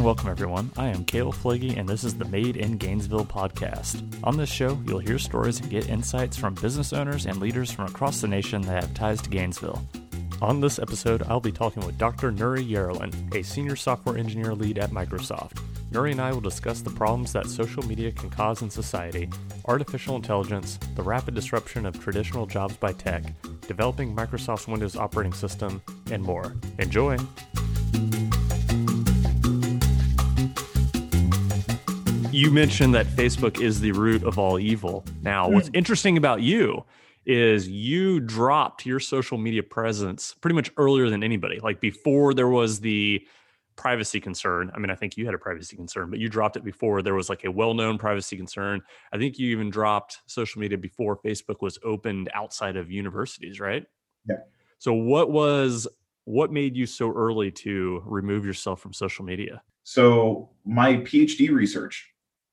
and welcome everyone. I am Caleb Flagey, and this is the Made in Gainesville podcast. On this show, you'll hear stories and get insights from business owners and leaders from across the nation that have ties to Gainesville. On this episode, I'll be talking with Dr. Nuri Yeralan, a senior software engineer lead at Microsoft. Nuri and I will discuss the problems that social media can cause in society, artificial intelligence, the rapid disruption of traditional jobs by tech, developing Microsoft's Windows operating system, and more. Enjoy! You mentioned that Facebook is the root of all evil. Now, what's Hmm. interesting about you is you dropped your social media presence pretty much earlier than anybody. Like before there was the privacy concern. I mean, I think you had a privacy concern, but you dropped it before there was like a well-known privacy concern. I think you even dropped social media before Facebook was opened outside of universities, right? Yeah. So what was what made you so early to remove yourself from social media? So my PhD research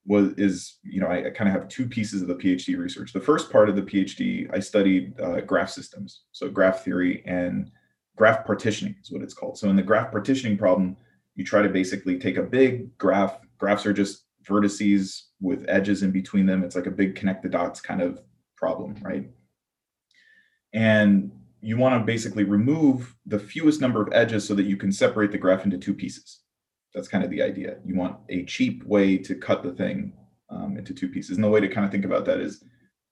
was is you know I, I kind of have two pieces of the PhD research. The first part of the PhD I studied uh, graph systems, so graph theory and graph partitioning is what it's called. So in the graph partitioning problem, you try to basically take a big graph. Graphs are just vertices with edges in between them. It's like a big connect the dots kind of problem, right? And you want to basically remove the fewest number of edges so that you can separate the graph into two pieces. That's kind of the idea. You want a cheap way to cut the thing um, into two pieces. And the way to kind of think about that is,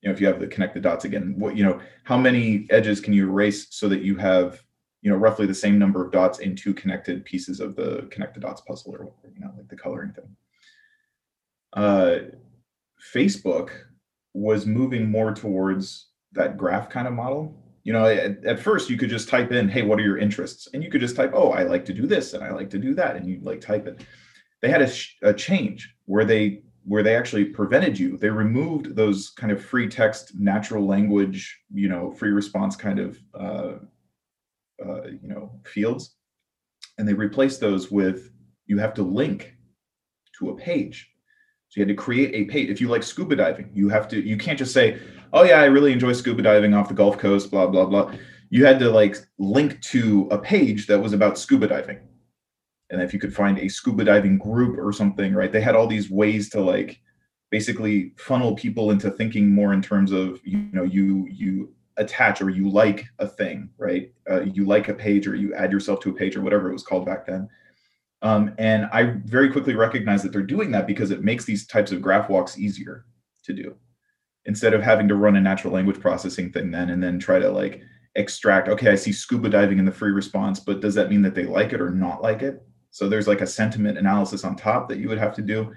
you know, if you have the connect the dots again, what you know, how many edges can you erase so that you have, you know, roughly the same number of dots in two connected pieces of the connect the dots puzzle, or you know, like the coloring thing. Uh, Facebook was moving more towards that graph kind of model. You know, at, at first you could just type in, "Hey, what are your interests?" and you could just type, "Oh, I like to do this and I like to do that," and you like type it. They had a, sh- a change where they where they actually prevented you. They removed those kind of free text, natural language, you know, free response kind of uh, uh, you know fields, and they replaced those with you have to link to a page. So you had to create a page. If you like scuba diving, you have to. You can't just say, "Oh yeah, I really enjoy scuba diving off the Gulf Coast." Blah blah blah. You had to like link to a page that was about scuba diving, and if you could find a scuba diving group or something, right? They had all these ways to like basically funnel people into thinking more in terms of you know you you attach or you like a thing, right? Uh, you like a page or you add yourself to a page or whatever it was called back then. Um, and I very quickly recognize that they're doing that because it makes these types of graph walks easier to do. Instead of having to run a natural language processing thing then and then try to like extract, okay, I see scuba diving in the free response, but does that mean that they like it or not like it? So there's like a sentiment analysis on top that you would have to do.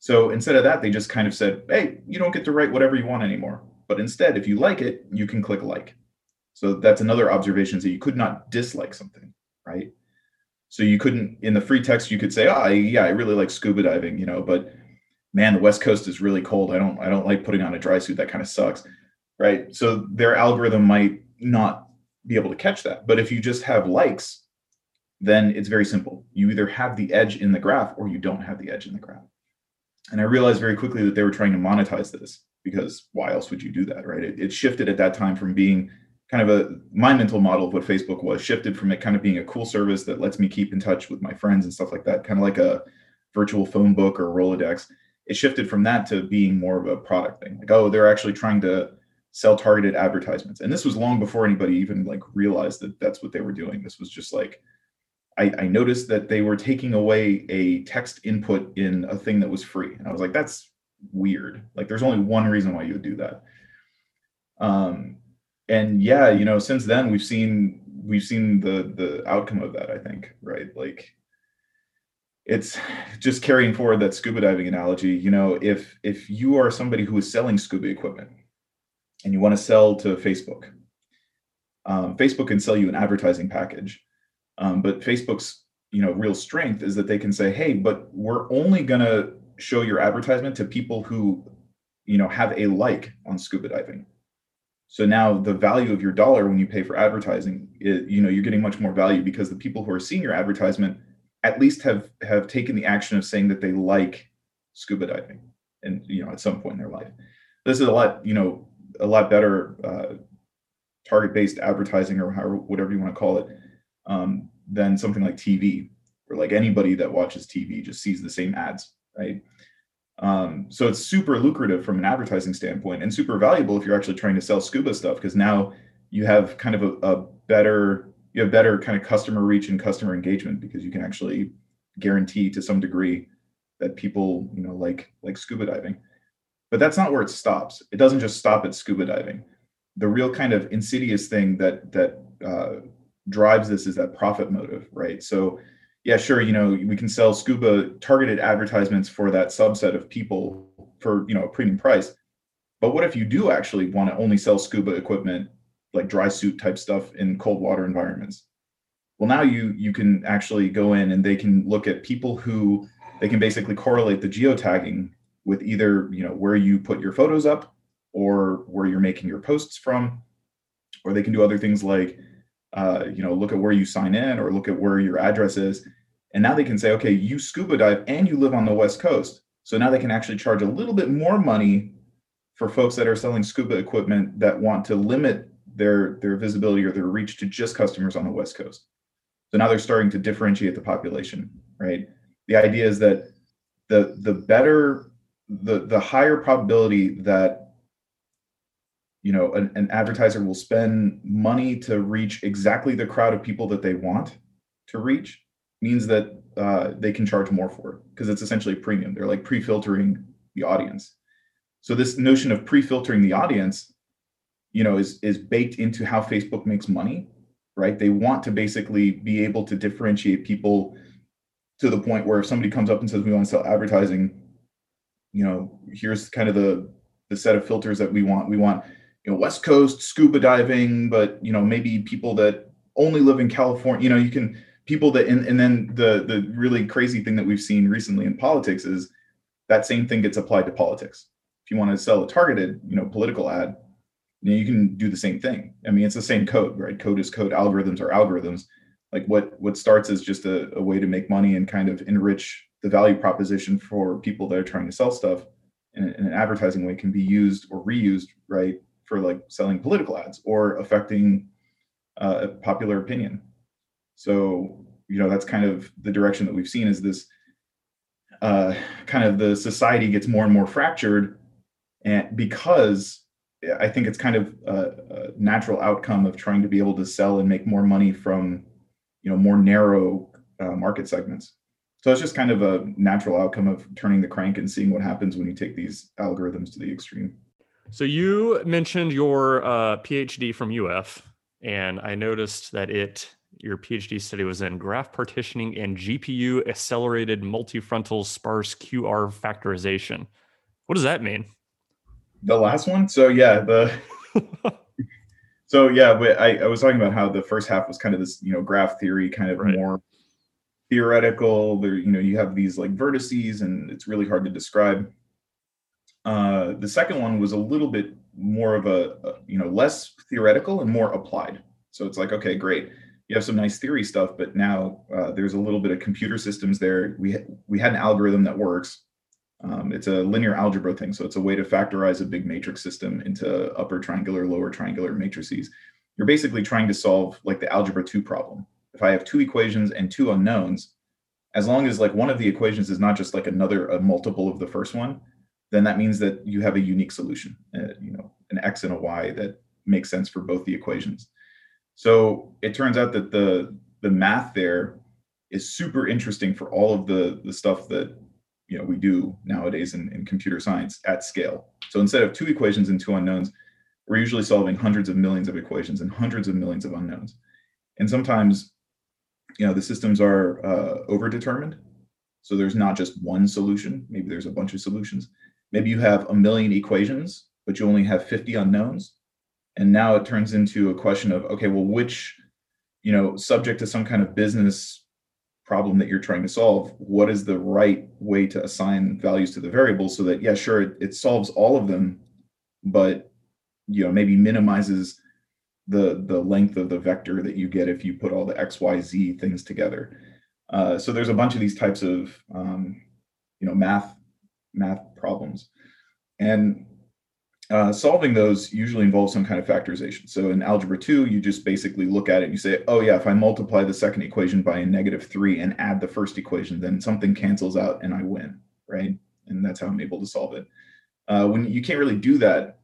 So instead of that, they just kind of said, hey, you don't get to write whatever you want anymore. But instead, if you like it, you can click like. So that's another observation that you could not dislike something, right? So you couldn't in the free text you could say, "Oh, yeah, I really like scuba diving," you know, but man, the West Coast is really cold. I don't I don't like putting on a dry suit. That kind of sucks. Right? So their algorithm might not be able to catch that. But if you just have likes, then it's very simple. You either have the edge in the graph or you don't have the edge in the graph. And I realized very quickly that they were trying to monetize this because why else would you do that, right? It, it shifted at that time from being kind of a my mental model of what Facebook was shifted from it kind of being a cool service that lets me keep in touch with my friends and stuff like that, kind of like a virtual phone book or Rolodex. It shifted from that to being more of a product thing. Like, oh, they're actually trying to sell targeted advertisements. And this was long before anybody even like realized that that's what they were doing. This was just like I, I noticed that they were taking away a text input in a thing that was free. And I was like, that's weird. Like there's only one reason why you would do that. Um, and yeah you know since then we've seen we've seen the the outcome of that i think right? Like it's just carrying forward that scuba diving analogy. You know if if you are somebody who is selling scuba equipment and you want to sell to facebook um, facebook can sell you an advertising package um, but facebook's you know real strength is that they can say hey but we're only going to show your advertisement to people who you know have a like on scuba diving so now the value of your dollar when you pay for advertising, it, you know, you're getting much more value because the people who are seeing your advertisement at least have have taken the action of saying that they like scuba diving, and you know, at some point in their life. This is a lot, you know, a lot better uh, target based advertising or however, whatever you want to call it um, than something like TV. or like anybody that watches tv just sees the same ads right um, so it's super lucrative from an advertising standpoint and super valuable if you're actually trying to sell scuba stuff because now you have kind of a, a better you have better kind of customer reach and customer engagement because you can actually guarantee to some degree that people you know like like scuba diving. But that's not where it stops. It doesn't just stop at scuba diving. The real kind of insidious thing that that uh, drives this is that profit motive right? So yeah sure you know we can sell scuba targeted advertisements for that subset of people for you know a premium price. But what if you do actually want to only sell scuba equipment like dry suit type stuff in cold water environments? Well now you you can actually go in and they can look at people who they can basically correlate the geotagging with either you know where you put your photos up or where you're making your posts from or they can do other things like uh, you know look at where you sign in or look at where your address is. And now they can say okay you scuba dive and you live on the west coast. So now they can actually charge a little bit more money for folks that are selling scuba equipment that want to limit their their visibility or their reach to just customers on the west coast. So now they're starting to differentiate the population right? The idea is that the the better the the higher probability that you know an, an advertiser will spend money to reach exactly the crowd of people that they want to reach means that uh, they can charge more for it because it's essentially premium. They're like pre-filtering the audience. So this notion of pre-filtering the audience you know is is baked into how facebook makes money right? They want to basically be able to differentiate people to the point where if somebody comes up and says we want to sell advertising you know here's kind of the the set of filters that we want. We want you know west coast scuba diving but you know maybe people that only live in california you know you can people that and, and then the the really crazy thing that we've seen recently in politics is that same thing gets applied to politics. If you want to sell a targeted you know political ad you, know, you can do the same thing. I mean it's the same code right? Code is code algorithms are algorithms. Like what what starts as just a, a way to make money and kind of enrich the value proposition for people that are trying to sell stuff in, in an advertising way can be used or reused right for like selling political ads or affecting uh, popular opinion. So you know that's kind of the direction that we've seen is this uh, kind of the society gets more and more fractured and because i think it's kind of a, a natural outcome of trying to be able to sell and make more money from you know more narrow uh, market segments. So it's just kind of a natural outcome of turning the crank and seeing what happens when you take these algorithms to the extreme so you mentioned your uh, phd from uf and i noticed that it your phd study was in graph partitioning and gpu accelerated multifrontal sparse qr factorization what does that mean the last one so yeah the so yeah, I, I was talking about how the first half was kind of this, you know, graph theory, kind of right. more theoretical. There, you know, you have these like vertices, and it's really hard to describe. Uh, the second one was a little bit more of a, a, you know, less theoretical and more applied. So it's like, okay, great, you have some nice theory stuff, but now uh, there's a little bit of computer systems there. We we had an algorithm that works. Um, it's a linear algebra thing. So it's a way to factorize a big matrix system into upper triangular, lower triangular matrices. You're basically trying to solve like the algebra two problem. If I have two equations and two unknowns, as long as like one of the equations is not just like another a multiple of the first one, then that means that you have a unique solution, uh, you know, an x and a y that makes sense for both the equations. So it turns out that the the math there is super interesting for all of the the stuff that you know we do nowadays in, in computer science at scale. So instead of two equations and two unknowns, we're usually solving hundreds of millions of equations and hundreds of millions of unknowns. And sometimes, you know, the systems are uh, overdetermined. So there's not just one solution. Maybe there's a bunch of solutions. Maybe you have a million equations, but you only have 50 unknowns. And now it turns into a question of, okay, well, which, you know, subject to some kind of business problem that you're trying to solve, what is the right way to assign values to the variables so that, yeah, sure, it, it solves all of them, but you know, maybe minimizes the the length of the vector that you get if you put all the x, y, z things together. Uh, so there's a bunch of these types of um, you know math math problems, and uh, solving those usually involves some kind of factorization. So in algebra two, you just basically look at it and you say, oh yeah, if I multiply the second equation by a negative three and add the first equation, then something cancels out and I win, right? And that's how I'm able to solve it. Uh, when you can't really do that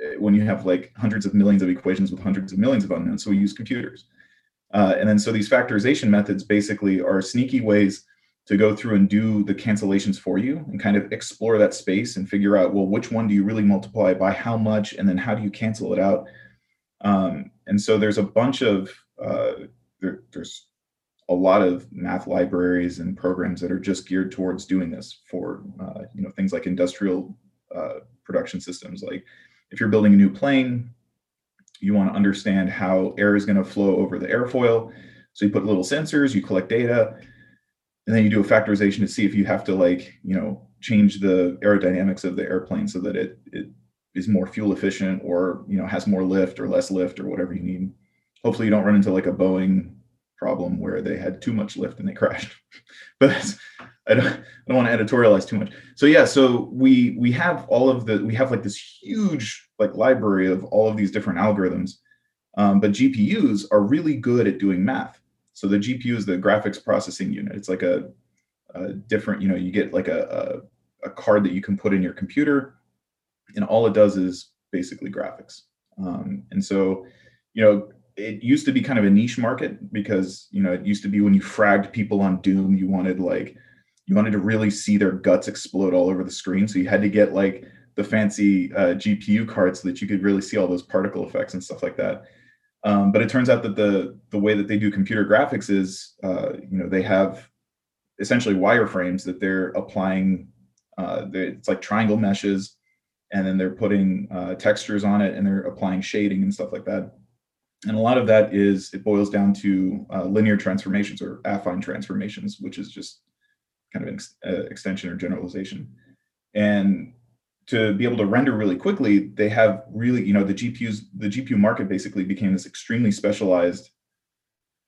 uh, when you have like hundreds of millions of equations with hundreds of millions of unknowns, so we use computers. Uh, and then so these factorization methods basically are sneaky ways to go through and do the cancellations for you and kind of explore that space and figure out well which one do you really multiply by how much and then how do you cancel it out? Um, and so there's a bunch of uh, there, there's a lot of math libraries and programs that are just geared towards doing this for uh, you know things like industrial uh, production systems. Like if you're building a new plane you want to understand how air is going to flow over the airfoil. So you put little sensors you collect data and then you do a factorization to see if you have to like you know change the aerodynamics of the airplane so that it it is more fuel efficient or you know has more lift or less lift or whatever you need. Hopefully you don't run into like a boeing problem where they had too much lift and they crashed. But I don't, I don't want to editorialize too much. So yeah so we we have all of the we have like this huge like library of all of these different algorithms. Um, but gpus are really good at doing math so the GPU is the graphics processing unit. It's like a, a different, you know, you get like a, a, a, card that you can put in your computer, and all it does is basically graphics. Um, and so, you know, it used to be kind of a niche market because you know it used to be when you fragged people on Doom, you wanted like you wanted to really see their guts explode all over the screen. So you had to get like the fancy uh, GPU cards so that you could really see all those particle effects and stuff like that. Um, but it turns out that the the way that they do computer graphics is, uh, you know, they have essentially wireframes that they're applying. Uh, it's like triangle meshes, and then they're putting uh, textures on it, and they're applying shading and stuff like that. And a lot of that is it boils down to uh, linear transformations or affine transformations, which is just kind of an ex- uh, extension or generalization. And to be able to render really quickly, they have really, you know, the GPUs, the GPU market basically became this extremely specialized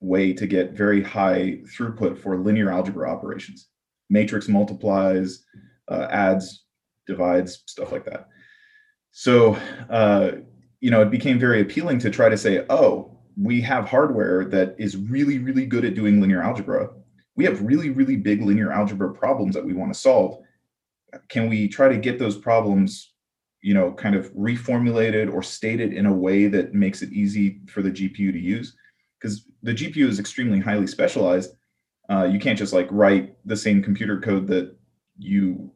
way to get very high throughput for linear algebra operations, matrix multiplies, uh, adds, divides, stuff like that. So, uh, you know, it became very appealing to try to say, oh, we have hardware that is really, really good at doing linear algebra. We have really, really big linear algebra problems that we want to solve can we try to get those problems you know kind of reformulated or stated in a way that makes it easy for the gpu to use? Because the gpu is extremely highly specialized. Uh, you can't just like write the same computer code that you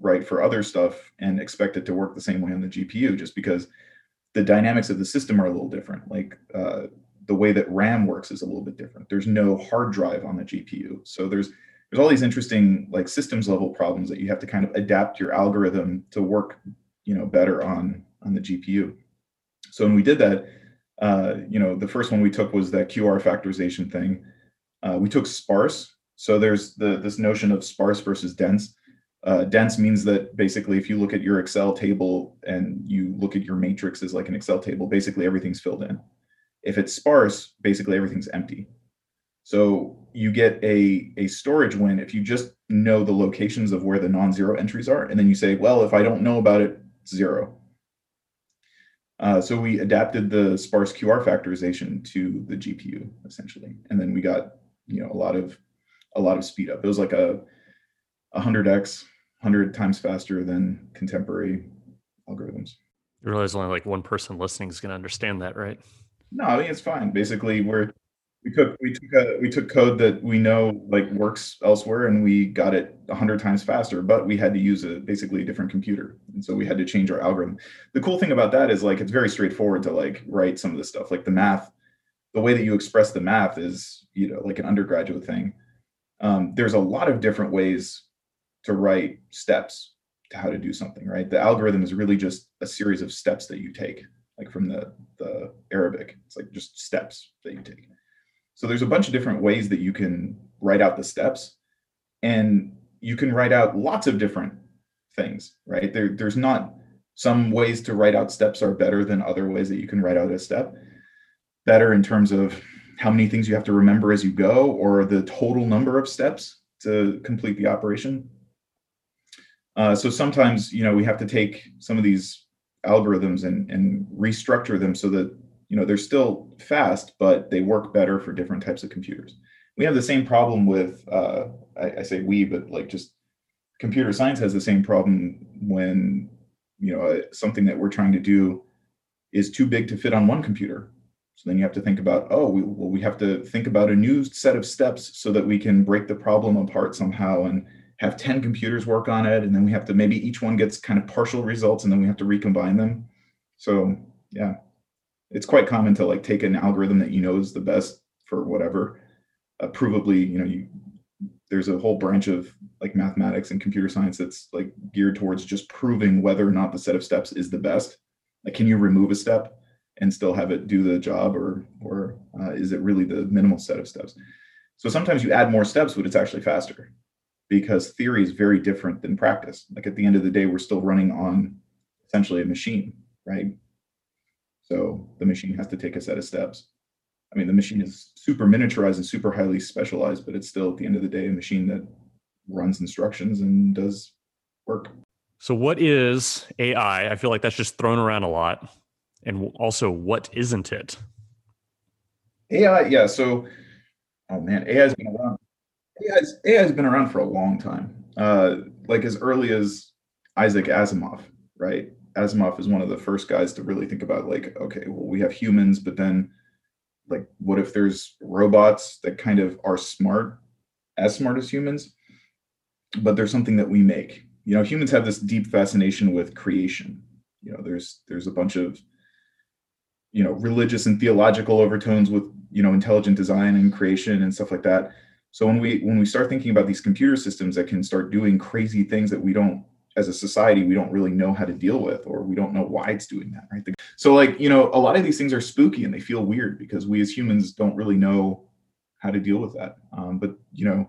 write for other stuff and expect it to work the same way on the gpu just because the dynamics of the system are a little different. Like uh, the way that ram works is a little bit different. There's no hard drive on the gpu so there's there's all these interesting like systems level problems that you have to kind of adapt your algorithm to work you know better on on the gpu so when we did that uh, you know the first one we took was that qr factorization thing. Uh, we took sparse. So there's the this notion of sparse versus dense. Uh, dense means that basically if you look at your excel table and you look at your matrix as like an excel table basically everything's filled in. If it's sparse basically everything's empty so you get a, a storage win if you just know the locations of where the non-zero entries are. And then you say, well, if I don't know about it, zero. Uh, so we adapted the sparse QR factorization to the GPU essentially. And then we got, you know, a lot of, a lot of speed up. It was like a, a hundred X, hundred times faster than contemporary algorithms. You realize only like one person listening is going to understand that, right? No, I mean, it's fine. Basically, we're we took we took a, we took code that we know like works elsewhere and we got it 100 times faster but we had to use a basically a different computer and so we had to change our algorithm. The cool thing about that is like it's very straightforward to like write some of this stuff. Like the math the way that you express the math is you know like an undergraduate thing. Um, there's a lot of different ways to write steps to how to do something right? The algorithm is really just a series of steps that you take like from the the arabic. It's like just steps that you take so there's a bunch of different ways that you can write out the steps and you can write out lots of different things, right? There, there's not some ways to write out steps are better than other ways that you can write out a step. Better in terms of how many things you have to remember as you go or the total number of steps to complete the operation. Uh, so sometimes, you know, we have to take some of these algorithms and, and restructure them so that you know they're still fast but they work better for different types of computers. We have the same problem with uh, I, I say we but like just computer science has the same problem when you know uh, something that we're trying to do is too big to fit on one computer. So then you have to think about oh we, well, we have to think about a new set of steps so that we can break the problem apart somehow and have 10 computers work on it and then we have to maybe each one gets kind of partial results and then we have to recombine them. So yeah it's quite common to like take an algorithm that you know is the best for whatever uh, provably you know you there's a whole branch of like mathematics and computer science that's like geared towards just proving whether or not the set of steps is the best like can you remove a step and still have it do the job or or uh, is it really the minimal set of steps so sometimes you add more steps but it's actually faster because theory is very different than practice. Like at the end of the day, we're still running on essentially a machine, right? So the machine has to take a set of steps. I mean, the machine is super miniaturized and super highly specialized, but it's still at the end of the day a machine that runs instructions and does work. So, what is AI? I feel like that's just thrown around a lot. And also, what isn't it? AI, yeah. So, oh man, AI has been around AI's, AI's been around for a long time. Uh, like as early as Isaac Asimov, right? Asimov is one of the first guys to really think about like, okay, well, we have humans, but then like, what if there's robots that kind of are smart, as smart as humans, but there's something that we make. You know, humans have this deep fascination with creation. You know, there's there's a bunch of you know religious and theological overtones with you know intelligent design and creation and stuff like that so when we when we start thinking about these computer systems that can start doing crazy things that we don't as a society we don't really know how to deal with or we don't know why it's doing that right? So like you know a lot of these things are spooky and they feel weird because we as humans don't really know how to deal with that. Um, but you know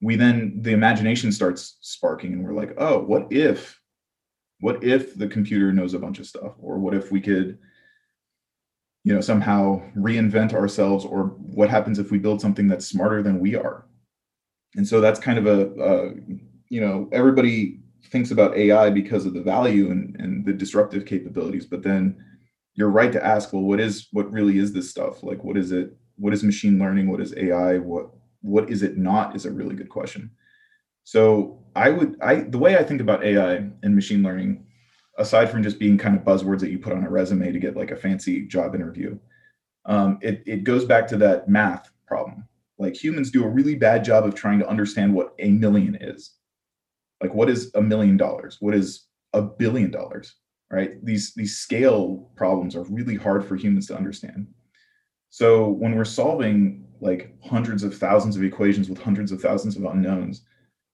we then the imagination starts sparking and we're like oh what if what if the computer knows a bunch of stuff? Or what if we could you know somehow reinvent ourselves or what happens if we build something that's smarter than we are? And so that's kind of a, a you know everybody thinks about ai because of the value and, and the disruptive capabilities but then you're right to ask well what is what really is this stuff? Like what is it? What is machine learning? What is ai what what is it not is a really good question. So i would i the way i think about ai and machine learning aside from just being kind of buzzwords that you put on a resume to get like a fancy job interview, um, it, it goes back to that math problem. Like humans do a really bad job of trying to understand what a million is. Like, what is a million dollars? What is a billion dollars? Right? These these scale problems are really hard for humans to understand. So when we're solving like hundreds of thousands of equations with hundreds of thousands of unknowns,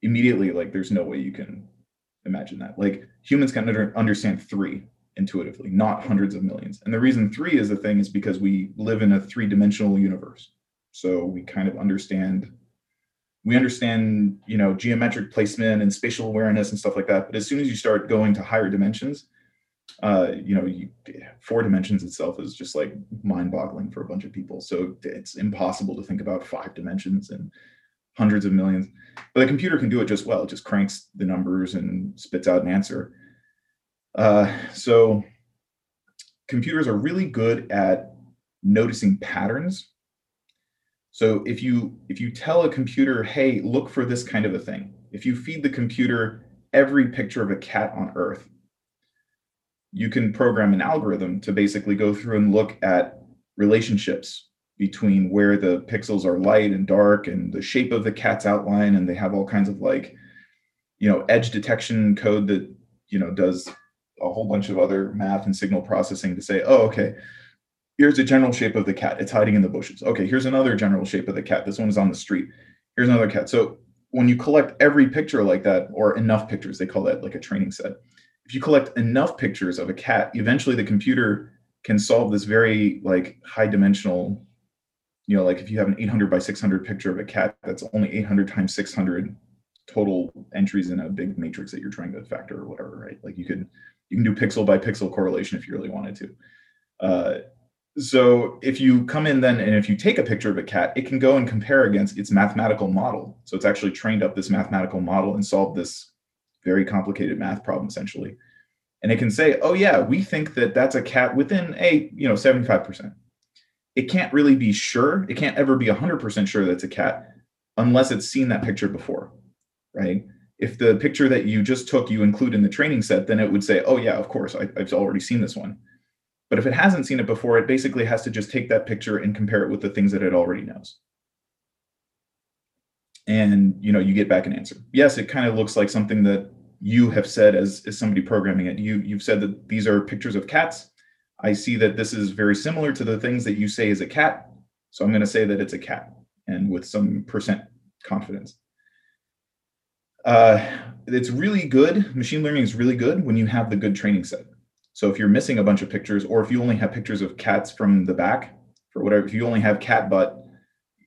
immediately like there's no way you can imagine that. Like humans can under, understand three intuitively, not hundreds of millions. And the reason three is a thing is because we live in a three dimensional universe. So we kind of understand we understand you know geometric placement and spatial awareness and stuff like that but as soon as you start going to higher dimensions uh, you know you, four dimensions itself is just like mind boggling for a bunch of people so it's impossible to think about five dimensions and hundreds of millions. But the computer can do it just well. It just cranks the numbers and spits out an answer. Uh, so computers are really good at noticing patterns. So if you if you tell a computer, hey, look for this kind of a thing, if you feed the computer every picture of a cat on Earth, you can program an algorithm to basically go through and look at relationships between where the pixels are light and dark and the shape of the cat's outline and they have all kinds of like you know edge detection code that you know does a whole bunch of other math and signal processing to say oh okay here's the general shape of the cat. It's hiding in the bushes. Okay here's another general shape of the cat. This one is on the street. Here's another cat. So when you collect every picture like that or enough pictures they call that like a training set. If you collect enough pictures of a cat eventually the computer can solve this very like high dimensional you know, like if you have an 800 by 600 picture of a cat, that's only 800 times 600 total entries in a big matrix that you're trying to factor or whatever, right? Like you could you can do pixel by pixel correlation if you really wanted to. Uh, so if you come in then and if you take a picture of a cat, it can go and compare against its mathematical model. So it's actually trained up this mathematical model and solved this very complicated math problem essentially. and it can say, "Oh yeah, we think that that's a cat within a you know 75%." It can't really be sure. It can't ever be 100% sure that's a cat unless it's seen that picture before, right? If the picture that you just took you include in the training set, then it would say, "Oh yeah, of course, I, I've already seen this one." But if it hasn't seen it before, it basically has to just take that picture and compare it with the things that it already knows. And you know, you get back an answer. Yes, it kind of looks like something that you have said as, as somebody programming it. You you've said that these are pictures of cats. I see that this is very similar to the things that you say is a cat. So I'm going to say that it's a cat and with some percent confidence. Uh, it's really good. Machine learning is really good when you have the good training set. So if you're missing a bunch of pictures, or if you only have pictures of cats from the back, for whatever, if you only have cat butt,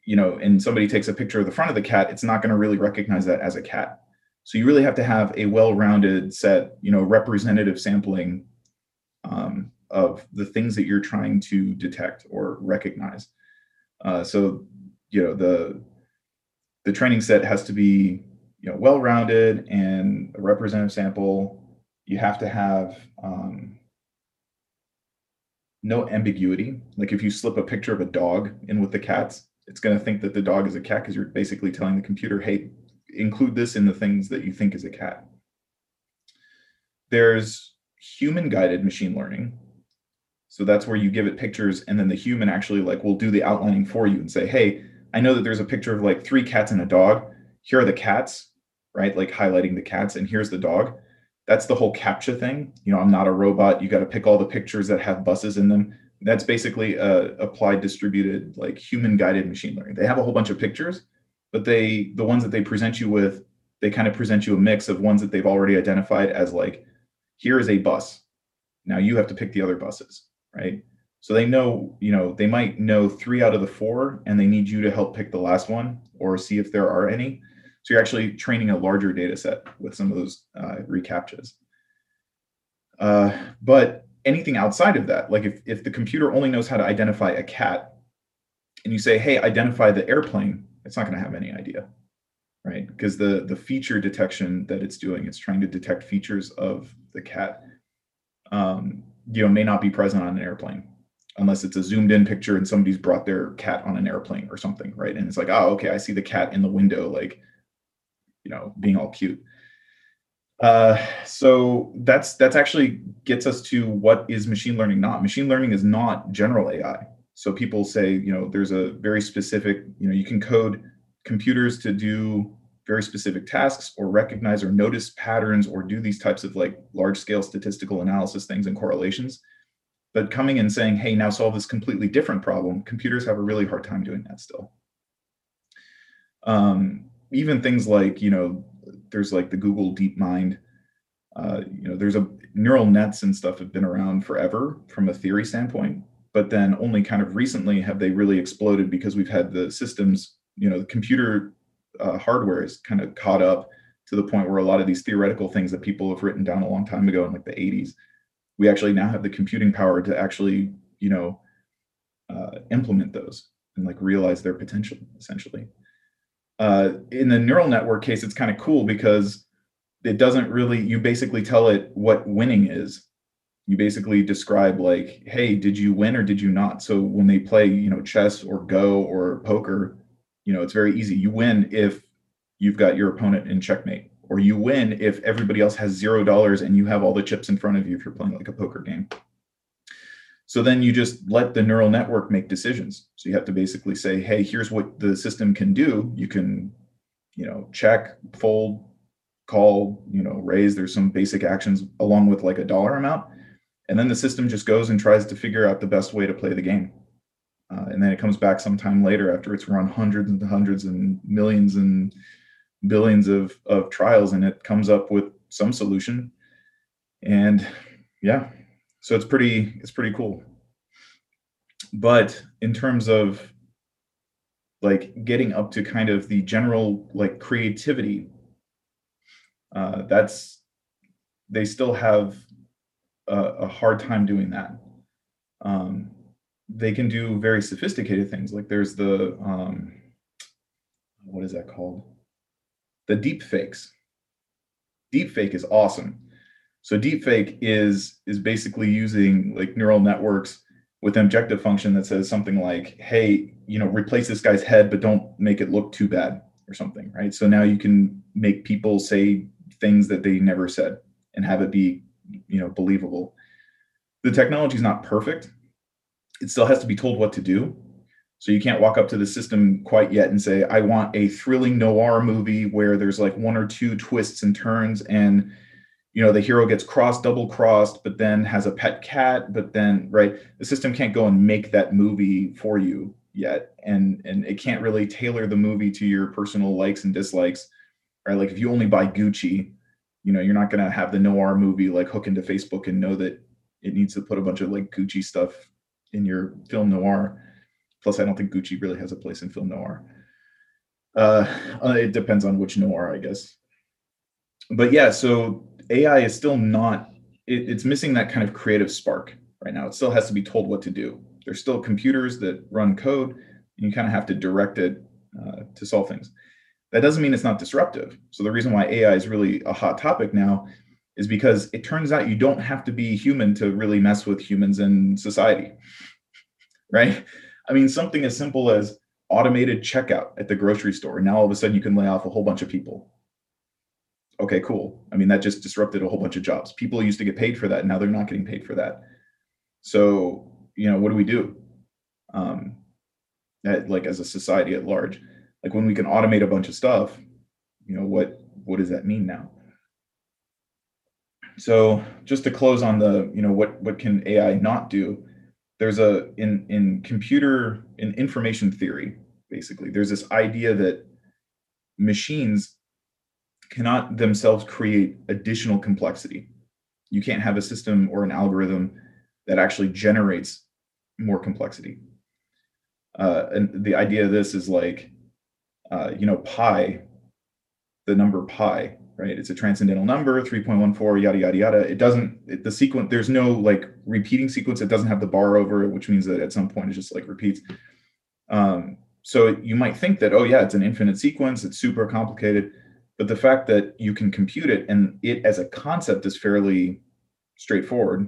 you know, and somebody takes a picture of the front of the cat, it's not going to really recognize that as a cat. So you really have to have a well-rounded set, you know, representative sampling um, of the things that you're trying to detect or recognize. Uh, so you know the the training set has to be you know well-rounded and a representative sample. You have to have um, no ambiguity. Like if you slip a picture of a dog in with the cats, it's going to think that the dog is a cat because you're basically telling the computer, hey, include this in the things that you think is a cat. There's human guided machine learning. So that's where you give it pictures and then the human actually like will do the outlining for you and say, hey, I know that there's a picture of like three cats and a dog. Here are the cats, right? Like highlighting the cats, and here's the dog that's the whole CAPTCHA thing. You know, I'm not a robot. You got to pick all the pictures that have buses in them. That's basically a applied distributed, like human guided machine learning. They have a whole bunch of pictures, but they, the ones that they present you with, they kind of present you a mix of ones that they've already identified as like, here is a bus. Now you have to pick the other buses, right? So they know, you know, they might know three out of the four, and they need you to help pick the last one or see if there are any. So you're actually training a larger data set with some of those uh, reCAPTCHAs. Uh, but anything outside of that, like if, if the computer only knows how to identify a cat and you say, hey, identify the airplane, it's not going to have any idea, right? Because the, the feature detection that it's doing, it's trying to detect features of the cat, um, you know, may not be present on an airplane unless it's a zoomed in picture and somebody's brought their cat on an airplane or something, right? And it's like, oh, okay, I see the cat in the window. Like you know being all cute. Uh, so that's that's actually gets us to what is machine learning not. Machine learning is not general ai so people say you know there's a very specific you know you can code computers to do very specific tasks or recognize or notice patterns or do these types of like large scale statistical analysis things and correlations. But coming and saying hey now solve this completely different problem computers have a really hard time doing that still. Um, even things like you know there's like the google deepmind uh, you know there's a neural nets and stuff have been around forever from a theory standpoint but then only kind of recently have they really exploded because we've had the systems you know the computer uh, hardware is kind of caught up to the point where a lot of these theoretical things that people have written down a long time ago in like the 80s we actually now have the computing power to actually you know uh, implement those and like realize their potential essentially uh, in the neural network case, it's kind of cool because it doesn't really, you basically tell it what winning is. You basically describe like, hey, did you win or did you not? So when they play, you know, chess or Go or poker, you know, it's very easy. You win if you've got your opponent in checkmate, or you win if everybody else has zero dollars and you have all the chips in front of you if you're playing like a poker game. So then you just let the neural network make decisions. So you have to basically say, hey, here's what the system can do. You can, you know, check, fold, call, you know, raise. There's some basic actions along with like a dollar amount. And then the system just goes and tries to figure out the best way to play the game. Uh, and then it comes back sometime later after it's run hundreds and hundreds and millions and billions of, of trials and it comes up with some solution. And yeah, so it's pretty it's pretty cool. But in terms of like getting up to kind of the general like creativity uh, that's they still have a, a hard time doing that. Um, they can do very sophisticated things like there's the um, what is that called? The deep fakes deep fake is awesome So deepfake is is basically using like neural networks with an objective function that says something like, "Hey, you know, replace this guy's head, but don't make it look too bad," or something, right? So now you can make people say things that they never said and have it be, you know, believable. The technology is not perfect. It still has to be told what to do. So you can't walk up to the system quite yet and say, "I want a thrilling noir movie where there's like one or two twists and turns and you know the hero gets crossed double crossed but then has a pet cat but then right the system can't go and make that movie for you yet. And and it can't really tailor the movie to your personal likes and dislikes right? Like if you only buy gucci you know you're not going to have the noir movie like hook into facebook and know that it needs to put a bunch of like gucci stuff in your film noir. Plus i don't think gucci really has a place in film noir. Uh it depends on which noir i guess. But yeah so AI is still not, it, it's missing that kind of creative spark right now. It still has to be told what to do. There's still computers that run code, and you kind of have to direct it uh, to solve things. That doesn't mean it's not disruptive. So the reason why AI is really a hot topic now is because it turns out you don't have to be human to really mess with humans in society, right? I mean, something as simple as automated checkout at the grocery store. Now all of a sudden you can lay off a whole bunch of people okay, cool. I mean, that just disrupted a whole bunch of jobs. People used to get paid for that. Now they're not getting paid for that. So, you know, what do we do? Um, at, like as a society at large, like when we can automate a bunch of stuff, you know, what, what does that mean now? So just to close on the, you know, what, what can AI not do? There's a, in, in computer, in information theory, basically, there's this idea that machines cannot themselves create additional complexity. You can't have a system or an algorithm that actually generates more complexity. Uh, and the idea of this is like, uh, you know, pi, the number pi, right? It's a transcendental number, 3.14, yada, yada, yada. It doesn't, it, the sequence, there's no like repeating sequence. It doesn't have the bar over it, which means that at some point it just like repeats. Um, so you might think that, oh yeah, it's an infinite sequence. It's super complicated but the fact that you can compute it and it as a concept is fairly straightforward,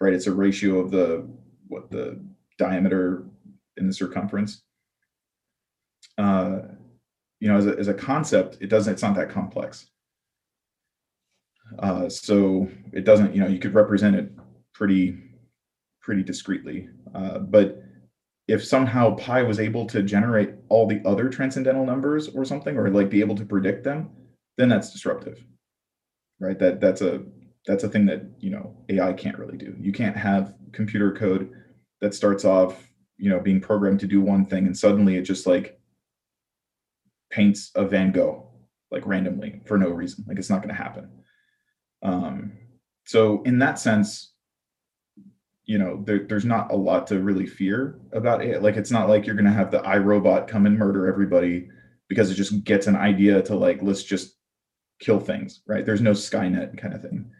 right? It's a ratio of the what the diameter in the circumference. Uh, you know, as a, as a concept, it doesn't. It's not that complex. Uh, so it doesn't. You know, you could represent it pretty pretty discreetly. Uh, but if somehow pi was able to generate all the other transcendental numbers or something or like be able to predict them then that's disruptive right? That that's a that's a thing that you know ai can't really do. You can't have computer code that starts off you know being programmed to do one thing and suddenly it just like paints a van gogh like randomly for no reason. Like it's not going to happen. Um so in that sense you know there, there's not a lot to really fear about it like it's not like you're going to have the iRobot come and murder everybody because it just gets an idea to like let's just kill things right? There's no skynet kind of thing.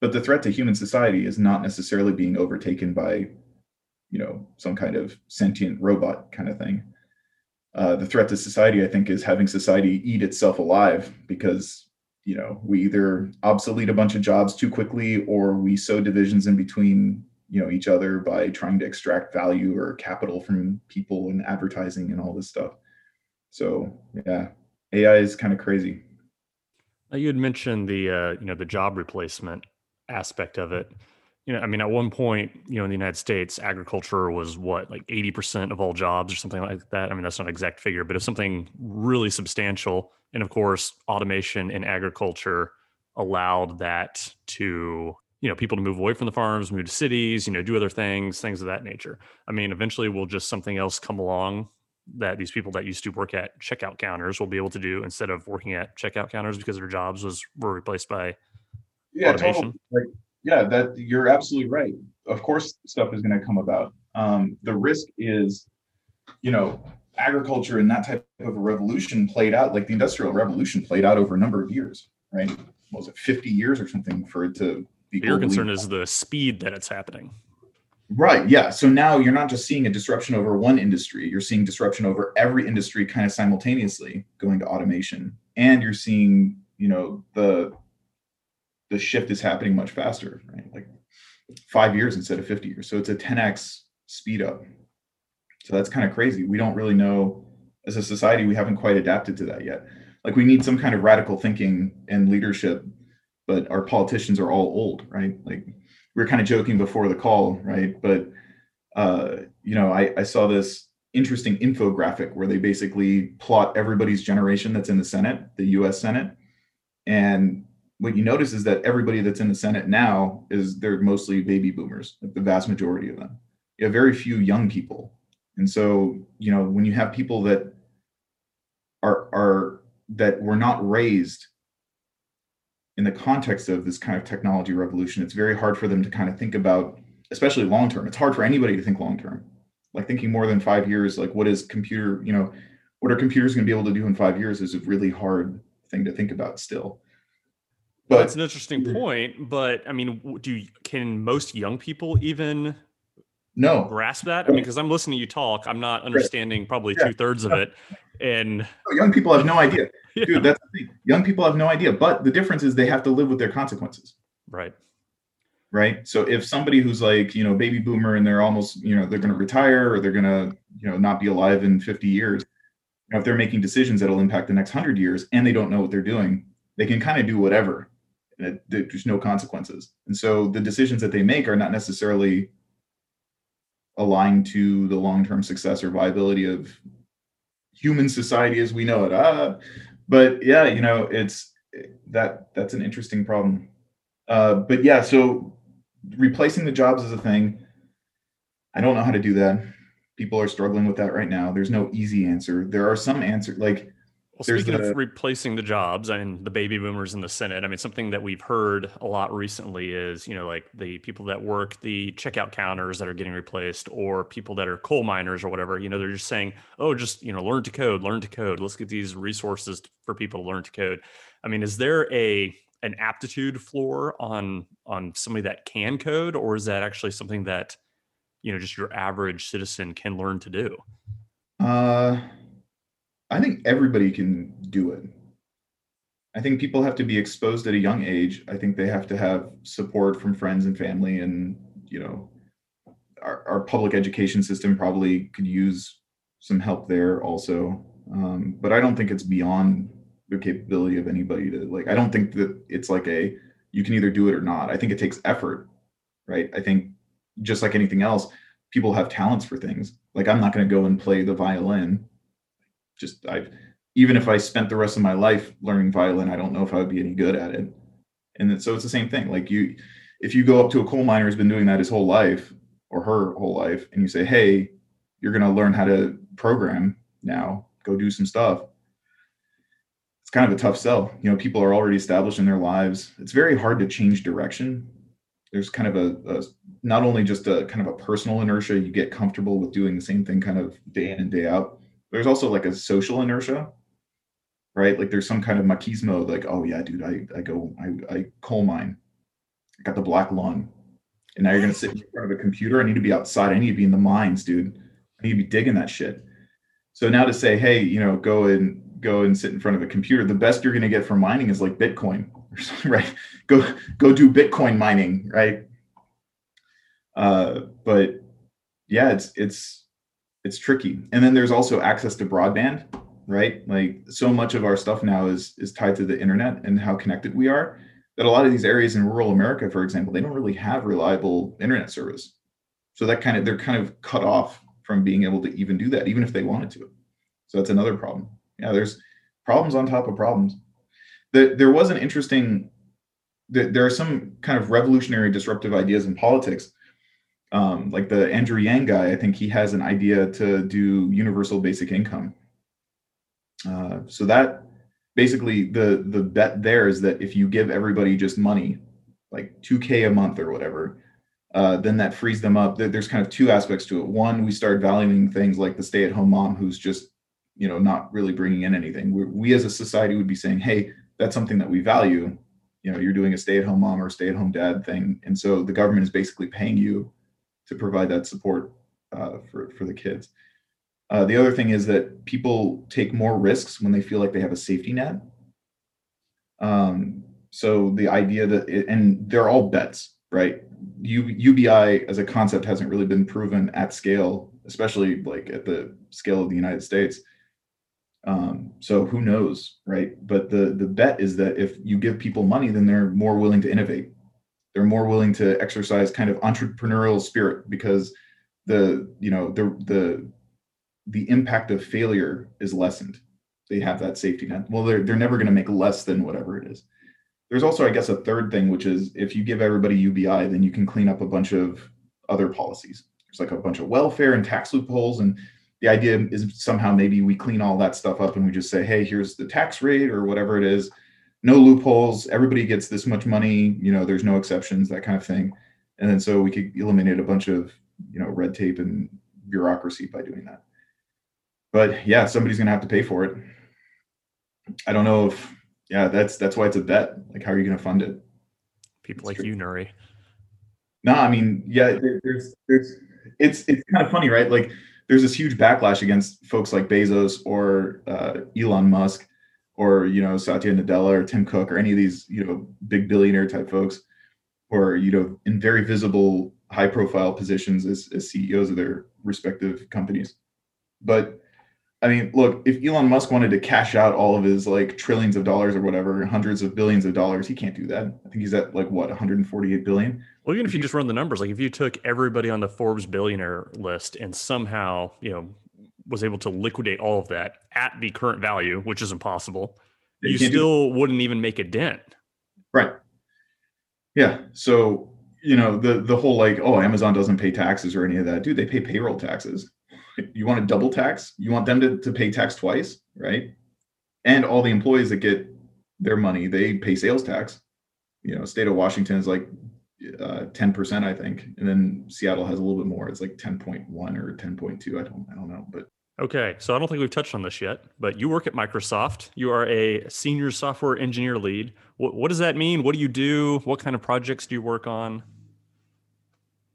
But the threat to human society is not necessarily being overtaken by you know some kind of sentient robot kind of thing. Uh, the threat to society i think is having society eat itself alive because you know we either obsolete a bunch of jobs too quickly or we sow divisions in between you know each other by trying to extract value or capital from people and advertising and all this stuff. So yeah ai is kind of crazy you had mentioned the uh, you know the job replacement aspect of it. You know i mean at one point you know in the united states agriculture was what like 80% of all jobs or something like that? I mean that's not an exact figure but it's something really substantial. And of course automation in agriculture allowed that to you know people to move away from the farms move to cities you know do other things things of that nature i mean eventually will just something else come along that these people that used to work at checkout counters will be able to do instead of working at checkout counters because their jobs was were replaced by yeah automation. Totally. yeah that you're absolutely right of course stuff is going to come about um, the risk is you know agriculture and that type of a revolution played out like the industrial revolution played out over a number of years right what was it 50 years or something for it to your concern is the speed that it's happening. Right. Yeah. So now you're not just seeing a disruption over one industry, you're seeing disruption over every industry kind of simultaneously going to automation. And you're seeing, you know, the the shift is happening much faster, right? Like five years instead of 50 years. So it's a 10x speed up. So that's kind of crazy. We don't really know as a society, we haven't quite adapted to that yet. Like we need some kind of radical thinking and leadership, but our politicians are all old, right? Like we were kind of joking before the call, right? But uh, you know, I, I saw this interesting infographic where they basically plot everybody's generation that's in the Senate, the US Senate. And what you notice is that everybody that's in the Senate now is they're mostly baby boomers, like the vast majority of them. You have very few young people. And so, you know, when you have people that are are that were not raised in the context of this kind of technology revolution, it's very hard for them to kind of think about, especially long term. It's hard for anybody to think long term. Like thinking more than five years, like what is computer, you know, what are computers going to be able to do in five years is a really hard thing to think about still. But well, an interesting point. But I mean, do can most young people even no grasp that? I mean, because I'm listening to you talk, I'm not understanding probably yeah. two thirds of it. And young people have no idea, yeah. dude. That's the thing. Young people have no idea. But the difference is they have to live with their consequences. Right. Right. So if somebody who's like, you know, baby boomer and they're almost, you know, they're going to retire or they're going to, you know, not be alive in 50 years, you know, if they're making decisions that'll impact the next hundred years and they don't know what they're doing, they can kind of do whatever it, there's no consequences. And so the decisions that they make are not necessarily aligned to the long-term success or viability of human society as we know it. Ah, but yeah, you know, it's that that's an interesting problem. Uh, but yeah, so replacing the jobs is a thing. I don't know how to do that. People are struggling with that right now. There's no easy answer. There are some answers like well, speaking the, of replacing the jobs I and the baby boomers in the Senate, I mean, something that we've heard a lot recently is, you know, like the people that work the checkout counters that are getting replaced, or people that are coal miners or whatever. You know, they're just saying, "Oh, just you know, learn to code, learn to code. Let's get these resources for people to learn to code." I mean, is there a an aptitude floor on on somebody that can code, or is that actually something that you know just your average citizen can learn to do? Uh I think everybody can do it. I think people have to be exposed at a young age. I think they have to have support from friends and family, and you know, our, our public education system probably could use some help there also. Um, but I don't think it's beyond the capability of anybody to like. I don't think that it's like a you can either do it or not. I think it takes effort, right? I think just like anything else, people have talents for things. Like I'm not going to go and play the violin just I've even if I spent the rest of my life learning violin, I don't know if I would be any good at it. And so it's the same thing. Like you, if you go up to a coal miner who's been doing that his whole life or her whole life, and you say, "Hey, you're going to learn how to program now. Go do some stuff." It's kind of a tough sell. You know, people are already established in their lives. It's very hard to change direction. There's kind of a, a not only just a kind of a personal inertia. You get comfortable with doing the same thing kind of day in and day out there's also like a social inertia right? Like there's some kind of machismo like oh yeah dude i i go i, I coal mine. I got the black lung. And now you're gonna sit in front of a computer. I need to be outside. I need to be in the mines dude. I need to be digging that shit. So now to say hey you know go and go and sit in front of a computer the best you're gonna get from mining is like bitcoin right? Go go do bitcoin mining right? Uh but yeah it's it's it's tricky. And then there's also access to broadband, right? Like so much of our stuff now is is tied to the internet and how connected we are. That a lot of these areas in rural America, for example, they don't really have reliable internet service. So that kind of they're kind of cut off from being able to even do that, even if they wanted to. So that's another problem. Yeah, there's problems on top of problems. The, there was an interesting. There are some kind of revolutionary disruptive ideas in politics um, like the Andrew Yang guy, I think he has an idea to do universal basic income. Uh, so that basically the the bet there is that if you give everybody just money, like 2k a month or whatever, uh, then that frees them up. There's kind of two aspects to it. One, we start valuing things like the stay-at-home mom who's just you know not really bringing in anything. we we as a society would be saying, hey, that's something that we value. You know, you're doing a stay-at-home mom or stay-at-home dad thing, and so the government is basically paying you to provide that support uh, for, for the kids. Uh, the other thing is that people take more risks when they feel like they have a safety net. Um, so the idea that it, and they're all bets, right? U, UBI as a concept hasn't really been proven at scale, especially like at the scale of the United States. Um, so who knows, right? But the the bet is that if you give people money, then they're more willing to innovate. They're more willing to exercise kind of entrepreneurial spirit because the you know the the the impact of failure is lessened. They have that safety net. Well, they're they're never going to make less than whatever it is. There's also, I guess, a third thing, which is if you give everybody UBI, then you can clean up a bunch of other policies. There's like a bunch of welfare and tax loopholes and the idea is somehow maybe we clean all that stuff up and we just say, hey, here's the tax rate or whatever it is. No loopholes. Everybody gets this much money. You know, there's no exceptions, that kind of thing. And then so we could eliminate a bunch of, you know, red tape and bureaucracy by doing that. But yeah, somebody's gonna have to pay for it. I don't know if yeah, that's that's why it's a bet. Like, how are you gonna fund it? People like you, Nuri. No, I mean, yeah, there, there's there's it's it's kind of funny, right? Like there's this huge backlash against folks like Bezos or uh, Elon Musk or you know Satya Nadella or Tim Cook or any of these you know big billionaire type folks or you know in very visible high profile positions as, as CEOs of their respective companies. But I mean, look, if Elon Musk wanted to cash out all of his like trillions of dollars or whatever, hundreds of billions of dollars, he can't do that. I think he's at like what 148 billion. Well, even if you just run the numbers, like if you took everybody on the Forbes billionaire list and somehow, you know, was able to liquidate all of that at the current value, which is impossible, you, you still wouldn't even make a dent. Right. Yeah. So, you know, the the whole like, oh, Amazon doesn't pay taxes or any of that. Dude, they pay payroll taxes you want to double tax you want them to, to pay tax twice right and all the employees that get their money they pay sales tax you know state of washington is like uh, 10% i think and then seattle has a little bit more it's like 10.1 or 10.2 i don't i don't know but okay so i don't think we've touched on this yet but you work at microsoft you are a senior software engineer lead what, what does that mean what do you do what kind of projects do you work on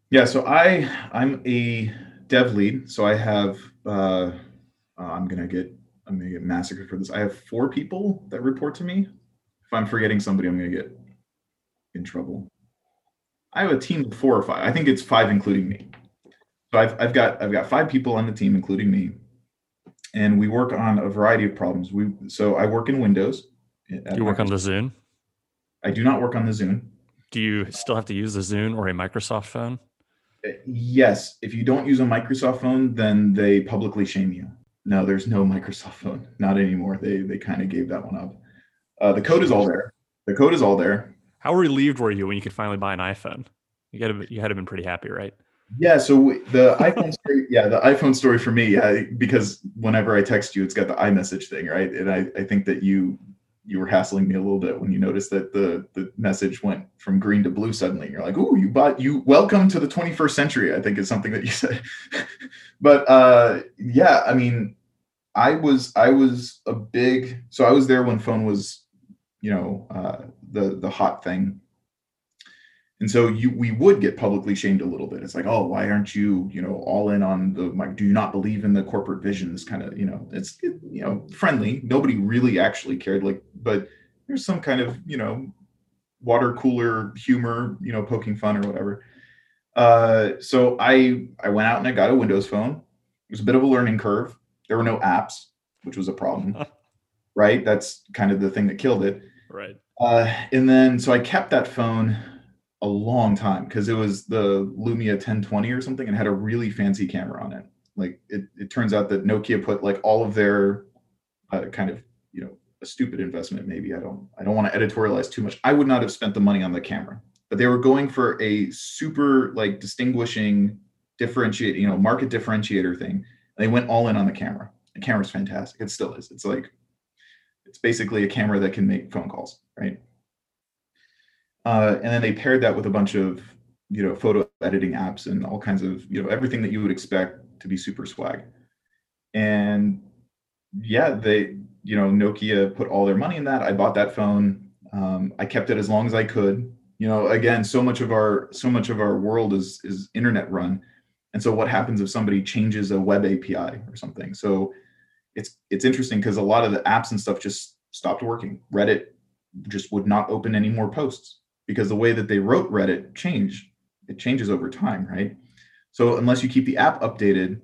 yeah so i i'm a dev lead. So I have uh, uh, I'm gonna get I'm gonna get massacred for this. I have four people that report to me. If I'm forgetting somebody, I'm gonna get in trouble. I have a team of four or five. I think it's five including me. So I've I've got I've got five people on the team, including me, and we work on a variety of problems. We so I work in Windows. You work on the Zune. I do not work on the Zune. Do you still have to use the Zune or a Microsoft phone? yes, if you don't use a Microsoft phone, then they publicly shame you. No, there's no Microsoft phone, not anymore. They they kind of gave that one up. Uh, the code is all there. The code is all there. How relieved were you when you could finally buy an iPhone? You got you had to been pretty happy, right? Yeah. So the iPhone story, yeah, the iPhone story for me, yeah, because whenever I text you, it's got the iMessage thing, right? And I, I think that you you were hassling me a little bit when you noticed that the the message went from green to blue suddenly. You're like, "Ooh, you bought you welcome to the 21st century." I think is something that you said. but uh, yeah, I mean, I was I was a big so I was there when phone was, you know, uh, the the hot thing and so you we would get publicly shamed a little bit. It's like oh why aren't you you know all in on the like do you not believe in the corporate vision? This kind of you know it's you know friendly. Nobody really actually cared. Like but there's some kind of you know water cooler humor you know poking fun or whatever. Uh so i i went out and i got a windows phone. It was a bit of a learning curve. There were no apps which was a problem right? That's kind of the thing that killed it. Right. Uh and then so i kept that phone a long time because it was the Lumia 1020 or something and had a really fancy camera on it. Like it, it turns out that Nokia put like all of their uh, kind of you know a stupid investment maybe I don't I don't want to editorialize too much. I would not have spent the money on the camera, but they were going for a super like distinguishing differentiate you know market differentiator thing. They went all in on the camera. The camera's fantastic. It still is. It's like it's basically a camera that can make phone calls, right? Uh, and then they paired that with a bunch of you know photo editing apps and all kinds of you know everything that you would expect to be super swag. And yeah, they you know Nokia put all their money in that. I bought that phone. Um, I kept it as long as I could. You know, again, so much of our so much of our world is is internet run. And so what happens if somebody changes a web API or something? So it's it's interesting because a lot of the apps and stuff just stopped working. Reddit just would not open any more posts because the way that they wrote Reddit changed. It changes over time, right? So unless you keep the app updated,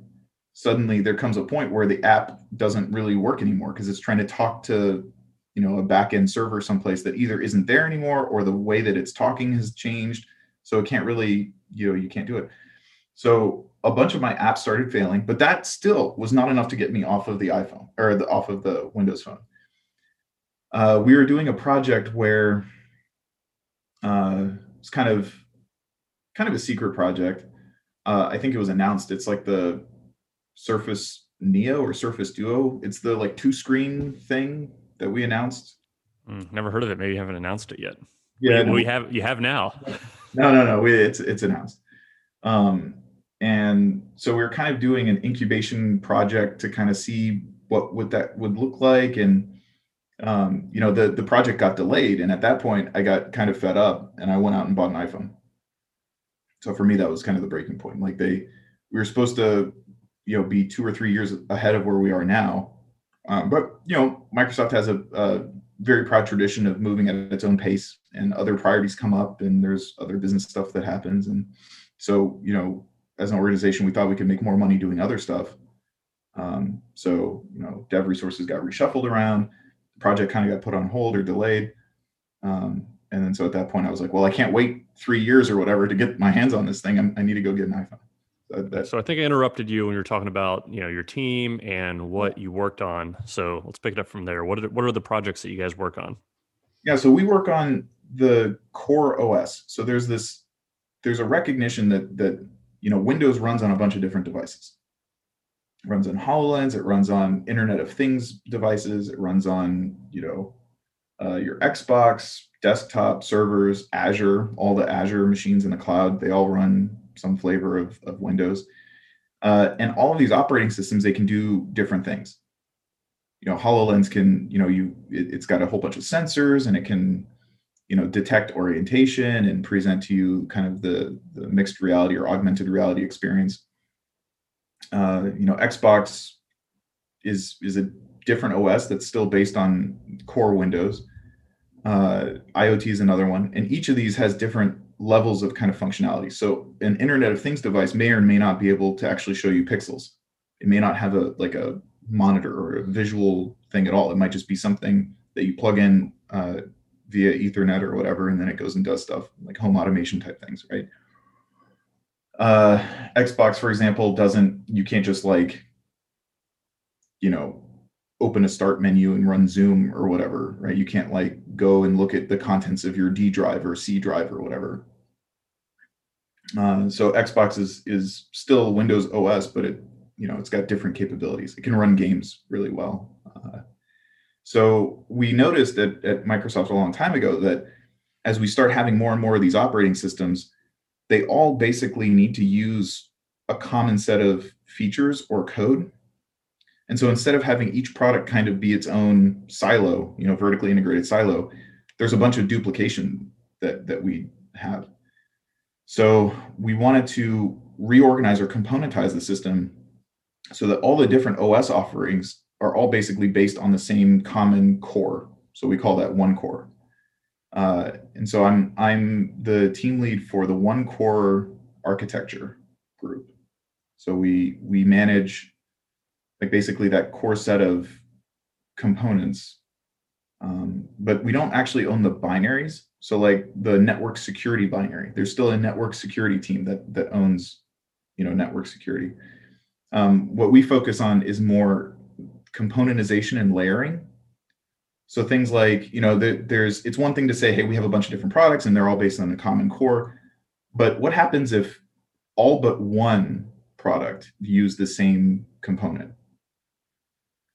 suddenly there comes a point where the app doesn't really work anymore because it's trying to talk to you know a backend server someplace that either isn't there anymore or the way that it's talking has changed so it can't really you know you can't do it so a bunch of my apps started failing but that still was not enough to get me off of the iphone or the, off of the windows phone uh, we were doing a project where uh, it's kind of kind of a secret project uh, i think it was announced it's like the surface neo or surface duo it's the like two screen thing that we announced? Mm, never heard of it. Maybe you haven't announced it yet. Yeah, we, no. we have. You have now. no, no, no. We, it's it's announced. Um, and so we are kind of doing an incubation project to kind of see what what that would look like, and um, you know, the the project got delayed, and at that point, I got kind of fed up, and I went out and bought an iPhone. So for me, that was kind of the breaking point. Like they, we were supposed to, you know, be two or three years ahead of where we are now, um, but you know, Microsoft has a, a, very proud tradition of moving at its own pace, and other priorities come up, and there's other business stuff that happens, and so you know, as an organization, we thought we could make more money doing other stuff. Um, so you know, dev resources got reshuffled around, project kind of got put on hold or delayed, um, and then so at that point, I was like, well, I can't wait three years or whatever to get my hands on this thing. I'm, i need to go get an iPhone. That, so I think I interrupted you when you were talking about you know your team and what you worked on. So let's pick it up from there. What are what are the projects that you guys work on? Yeah, so we work on the core OS. So there's this there's a recognition that that you know Windows runs on a bunch of different devices. Runs on Hololens. It runs on Internet of Things devices. It runs on you know uh, your Xbox, desktop servers, Azure, all the Azure machines in the cloud. They all run some flavor of, of Windows. Uh, and all of these operating systems, they can do different things. You know, HoloLens can, you know, you it, it's got a whole bunch of sensors and it can, you know, detect orientation and present to you kind of the, the mixed reality or augmented reality experience. Uh, you know, Xbox is is a different OS that's still based on core Windows. Uh, IoT is another one, and each of these has different levels of kind of functionality. So an Internet of Things device may or may not be able to actually show you pixels. It may not have a like a monitor or a visual thing at all. It might just be something that you plug in uh, via Ethernet or whatever, and then it goes and does stuff like home automation type things, right? Uh, Xbox, for example, doesn't. You can't just like, you know, open a start menu and run Zoom or whatever, right? You can't like go and look at the contents of your D drive or C drive or whatever. Uh, so Xbox is is still Windows OS, but it you know it's got different capabilities. It can run games really well. Uh, so we noticed that at Microsoft a long time ago that as we start having more and more of these operating systems, they all basically need to use a common set of features or code and so instead of having each product kind of be its own silo, you know, vertically integrated silo, there's a bunch of duplication that that we have. So we wanted to reorganize or componentize the system so that all the different OS offerings are all basically based on the same common core. So we call that one core. Uh, and so I'm I'm the team lead for the one core architecture group. So we we manage like basically that core set of components. Um, but we don't actually own the binaries. So like the network security binary, there's still a network security team that that owns, you know, network security. Um, what we focus on is more componentization and layering. So things like, you know, the, there's it's one thing to say, hey, we have a bunch of different products and they're all based on a common core. But what happens if all but one product use the same component?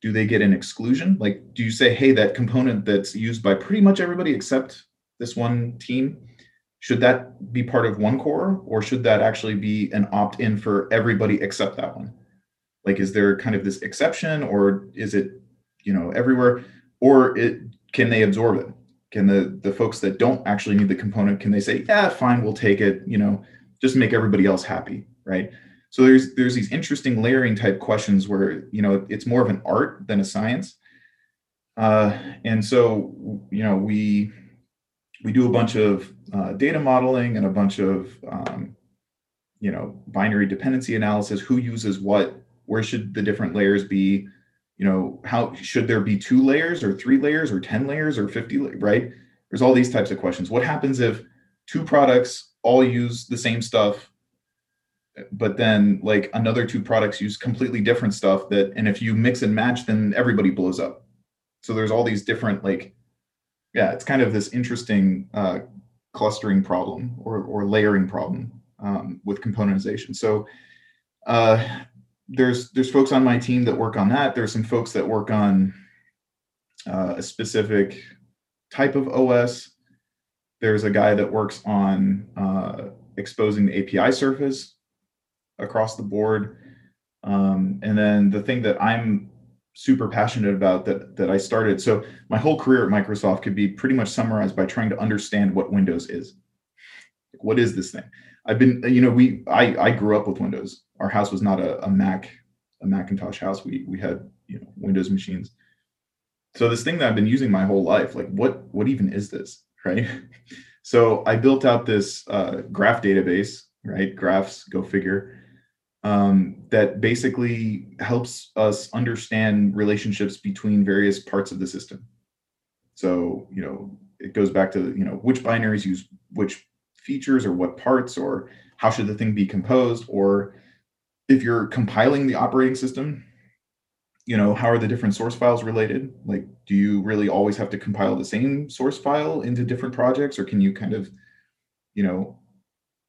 do they get an exclusion? Like, do you say, hey, that component that's used by pretty much everybody except this one team, should that be part of one core or should that actually be an opt in for everybody except that one? Like, is there kind of this exception or is it, you know, everywhere? Or it, can they absorb it? Can the, the folks that don't actually need the component, can they say, yeah, fine, we'll take it, you know, just make everybody else happy, right? so there's there's these interesting layering type questions where you know it's more of an art than a science Uh, and so, you know, we we do a bunch of uh, data modeling and a bunch of um, you know binary dependency analysis. Who uses what? Where should the different layers be? You know, how should there be two layers or three layers or ten layers or fifty? Right? There's all these types of questions. What happens if two products all use the same stuff but then like another two products use completely different stuff that and if you mix and match then everybody blows up so there's all these different like yeah it's kind of this interesting uh, clustering problem or, or layering problem um, with componentization so uh, there's there's folks on my team that work on that there's some folks that work on uh, a specific type of os there's a guy that works on uh, exposing the api surface across the board um, and then the thing that i'm super passionate about that that I started. So my whole career at Microsoft could be pretty much summarized by trying to understand what Windows is. What is this thing? I've been, you know, we I I grew up with Windows. Our house was not a, a Mac, a Macintosh house. We we had you know Windows machines. So this thing that I've been using my whole life, like what what even is this, right? So I built out this uh, graph database, right? Graphs, go figure um, that basically helps us understand relationships between various parts of the system. So, you know, it goes back to, you know, which binaries use which features or what parts, or how should the thing be composed, or if you're compiling the operating system, you know, how are the different source files related? Like, do you really always have to compile the same source file into different projects, or can you kind of, you know,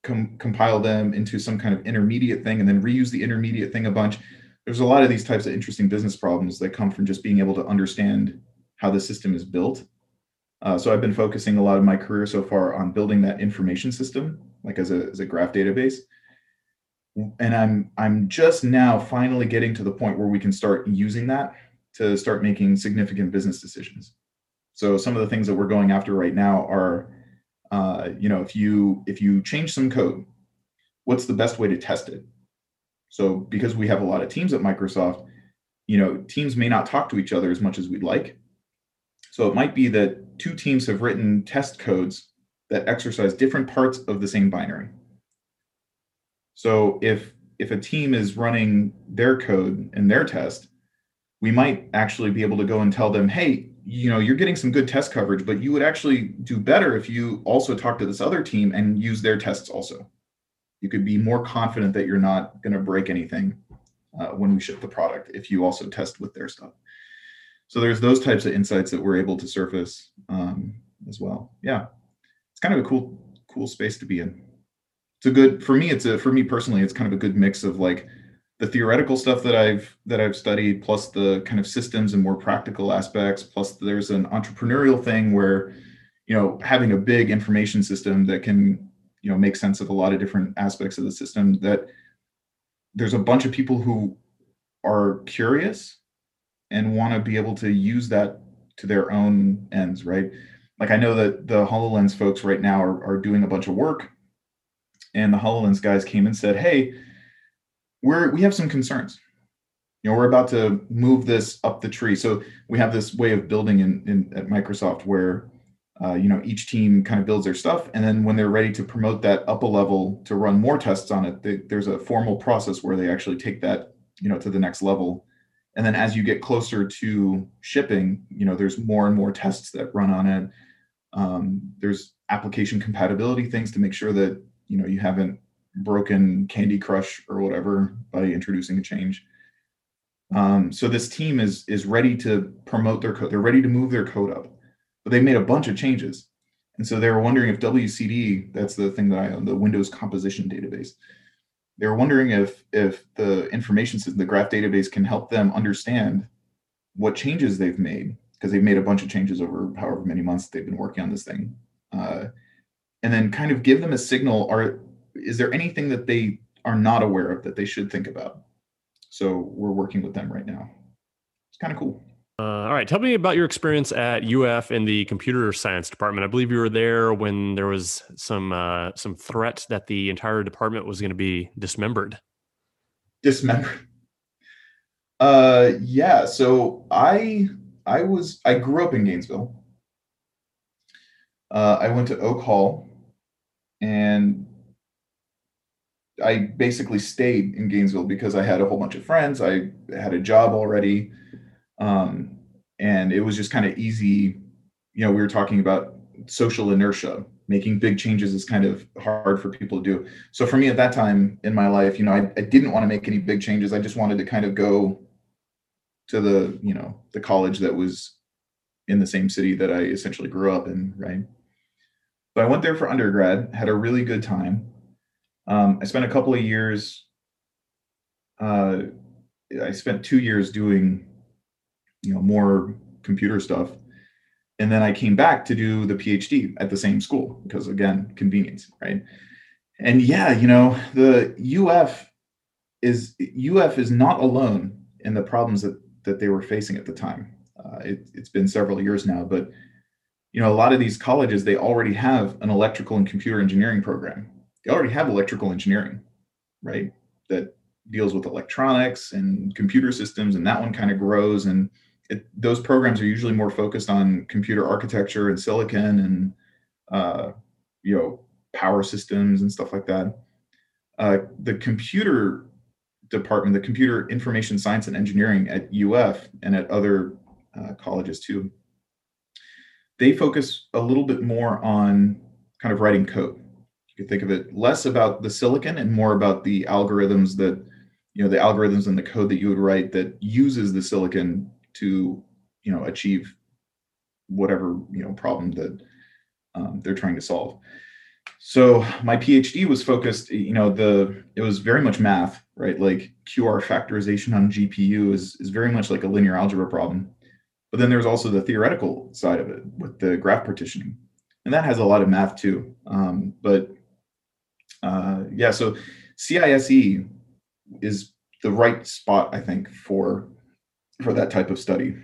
com- compile them into some kind of intermediate thing and then reuse the intermediate thing a bunch. There's a lot of these types of interesting business problems that come from just being able to understand how the system is built. Uh, so I've been focusing a lot of my career so far on building that information system, like as a, as a graph database. And I'm I'm just now finally getting to the point where we can start using that to start making significant business decisions. So some of the things that we're going after right now are uh, you know, if you if you change some code, what's the best way to test it? So because we have a lot of teams at Microsoft, you know, teams may not talk to each other as much as we'd like. So it might be that two teams have written test codes that exercise different parts of the same binary. So if if a team is running their code and their test, we might actually be able to go and tell them, hey, you know you're getting some good test coverage but you would actually do better if you also talk to this other team and use their tests also. You could be more confident that you're not going to break anything uh, when we ship the product if you also test with their stuff. So there's those types of insights that we're able to surface um, as well. Yeah. It's kind of a cool cool space to be in it's a good for me it's a for me personally it's kind of a good mix of like the theoretical stuff that I've that I've studied, plus the kind of systems and more practical aspects, plus there's an entrepreneurial thing where, you know, having a big information system that can, you know, make sense of a lot of different aspects of the system. That there's a bunch of people who are curious and want to be able to use that to their own ends, right? Like I know that the HoloLens folks right now are, are doing a bunch of work, and the HoloLens guys came and said, "Hey." we're we have some concerns. You know we're about to move this up the tree. So we have this way of building in, in at microsoft where uh, you know each team kind of builds their stuff. And then when they're ready to promote that up a level to run more tests on it they, there's a formal process where they actually take that you know to the next level. And then as you get closer to shipping you know there's more and more tests that run on it. Um, there's application compatibility things to make sure that you know you haven't broken Candy Crush or whatever by introducing a change. Um, so this team is is ready to promote their code. They're ready to move their code up, but they've made a bunch of changes, and so they were wondering if WCD, that's the thing that I own, the Windows Composition Database. They were wondering if if the information system, the graph database, can help them understand what changes they've made because they've made a bunch of changes over however many months they've been working on this thing, uh, and then kind of give them a signal. Are is there anything that they are not aware of that they should think about? So we're working with them right now. It's kind of cool. Uh, all right, tell me about your experience at UF in the computer science department. I believe you were there when there was some uh, some threat that the entire department was going to be dismembered. Dismembered. Uh, yeah. So I I was I grew up in Gainesville. Uh, I went to Oak Hall, and I basically stayed in Gainesville because I had a whole bunch of friends. I had a job already, um, and it was just kind of easy. You know, we were talking about social inertia. Making big changes is kind of hard for people to do. So for me at that time in my life, you know, I, I didn't want to make any big changes. I just wanted to kind of go to the, you know, the college that was in the same city that I essentially grew up in, right? So I went there for undergrad, had a really good time. Um, I spent a couple of years. Uh, I spent two years doing, you know, more computer stuff, and then I came back to do the PhD at the same school because again, convenience, right? And yeah, you know, the UF is UF is not alone in the problems that that they were facing at the time. Uh, it, it's been several years now, but you know, a lot of these colleges they already have an electrical and computer engineering program. They already have electrical engineering, right? That deals with electronics and computer systems, and that one kind of grows and it, those programs are usually more focused on computer architecture and silicon and uh, you know power systems and stuff like that. Uh, the computer department, the computer information science and engineering at UF and at other uh, colleges too, they focus a little bit more on kind of writing code. You could think of it less about the silicon and more about the algorithms that you know the algorithms and the code that you would write that uses the silicon to you know achieve whatever you know problem that um, they're trying to solve. So my phd was focused you know the it was very much math right? Like qr factorization on gpu is is very much like a linear algebra problem but then there's also the theoretical side of it with the graph partitioning and that has a lot of math too um, but uh, yeah so cise is the right spot i think for for that type of study.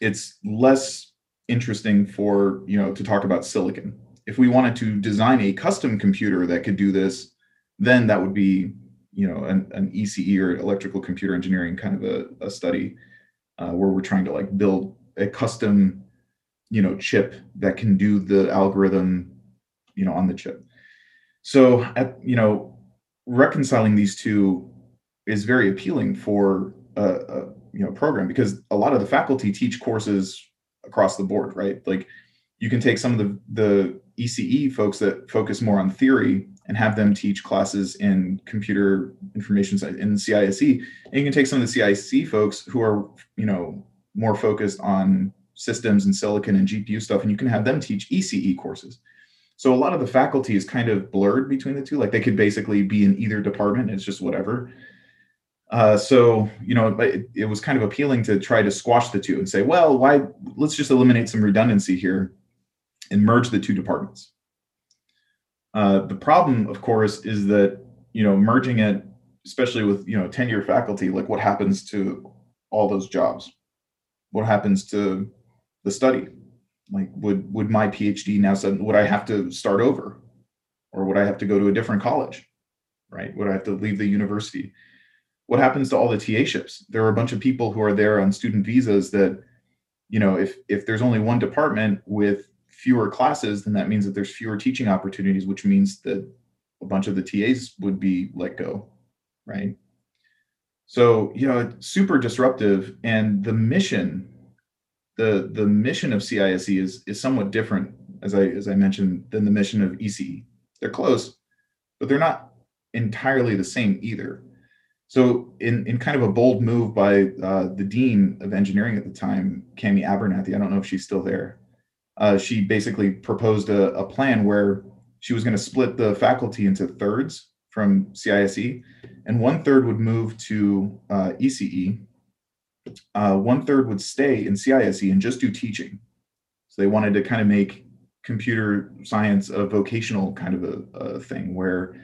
It's less interesting for, you know, to talk about silicon. If we wanted to design a custom computer that could do this, then that would be, you know, an, an ECE or electrical computer engineering kind of a, a study uh, where we're trying to like build a custom, you know, chip that can do the algorithm, you know, on the chip. So, at, you know, reconciling these two is very appealing for a, a you know program because a lot of the faculty teach courses across the board right like you can take some of the the ece folks that focus more on theory and have them teach classes in computer information science in CISE and you can take some of the CISE folks who are you know more focused on systems and silicon and GPU stuff and you can have them teach ECE courses so a lot of the faculty is kind of blurred between the two like they could basically be in either department it's just whatever uh, so you know, it, it, was kind of appealing to try to squash the two and say, well, why? Let's just eliminate some redundancy here and merge the two departments. Uh, the problem, of course, is that you know merging it, especially with you know tenure faculty, like what happens to all those jobs? What happens to the study? Like, would would my PhD now suddenly would I have to start over, or would I have to go to a different college? Right? Would I have to leave the university? what happens to all the TA ships? There are a bunch of people who are there on student visas that, you know, if if there's only one department with fewer classes, then that means that there's fewer teaching opportunities, which means that a bunch of the TAs would be let go, right? So, you know, it's super disruptive. And the mission, the the mission of CISE is is somewhat different, as I as I mentioned, than the mission of ECE. They're close, but they're not entirely the same either. So, in, in kind of a bold move by uh, the dean of engineering at the time, Cammy Abernathy, I don't know if she's still there. Uh, she basically proposed a, a plan where she was going to split the faculty into thirds from CISE, and one third would move to uh, ECE. Uh, one third would stay in CISE and just do teaching. So they wanted to kind of make computer science a vocational kind of a, a thing where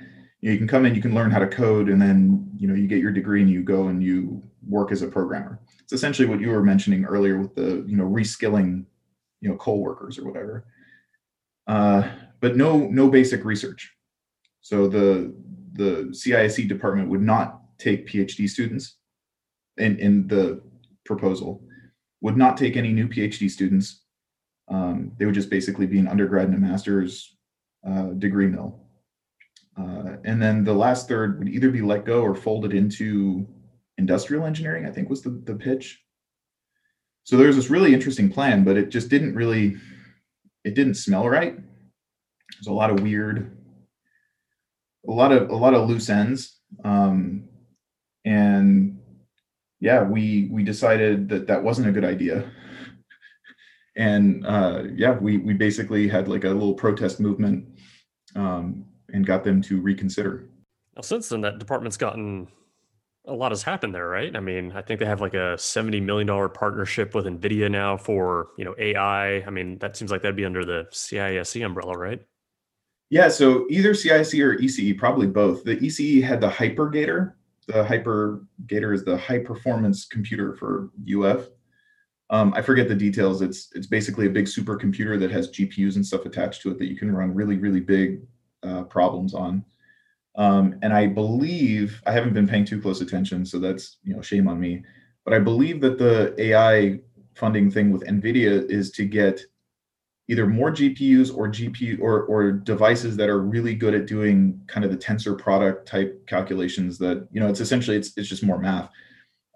you, know, you can come in, you can learn how to code, and then you know you get your degree and you go and you work as a programmer. It's essentially what you were mentioning earlier with the you know reskilling, you know, coal workers or whatever. Uh, but no no basic research. So the the CISE department would not take PhD students in in the proposal. would not take any new PhD students. Um, they would just basically be an undergrad and a master's uh, degree mill. Uh, and then the last third would either be let go or folded into industrial engineering, I think was the, the pitch. So there's this really interesting plan, but it just didn't really, it didn't smell right. There's a lot of weird, a lot of a lot of loose ends, um, and yeah, we we decided that that wasn't a good idea. and uh, yeah, we we basically had like a little protest movement um, and got them to reconsider. Now, since then, that department's gotten a lot has happened there, right? I mean, I think they have like a seventy million dollar partnership with Nvidia now for you know AI. I mean, that seems like that'd be under the CISE umbrella, right? Yeah, so either CISE or ECE, probably both. The ECE had the HiPerGator. The HiPerGator is the high performance computer for UF. Um, I forget the details. It's it's basically a big supercomputer that has GPUs and stuff attached to it that you can run really really big uh, problems on. Um, and I believe I haven't been paying too close attention, so that's you know shame on me. But I believe that the AI funding thing with NVIDIA is to get either more GPUs or GPU or or devices that are really good at doing kind of the tensor product type calculations that you know it's essentially it's it's just more math.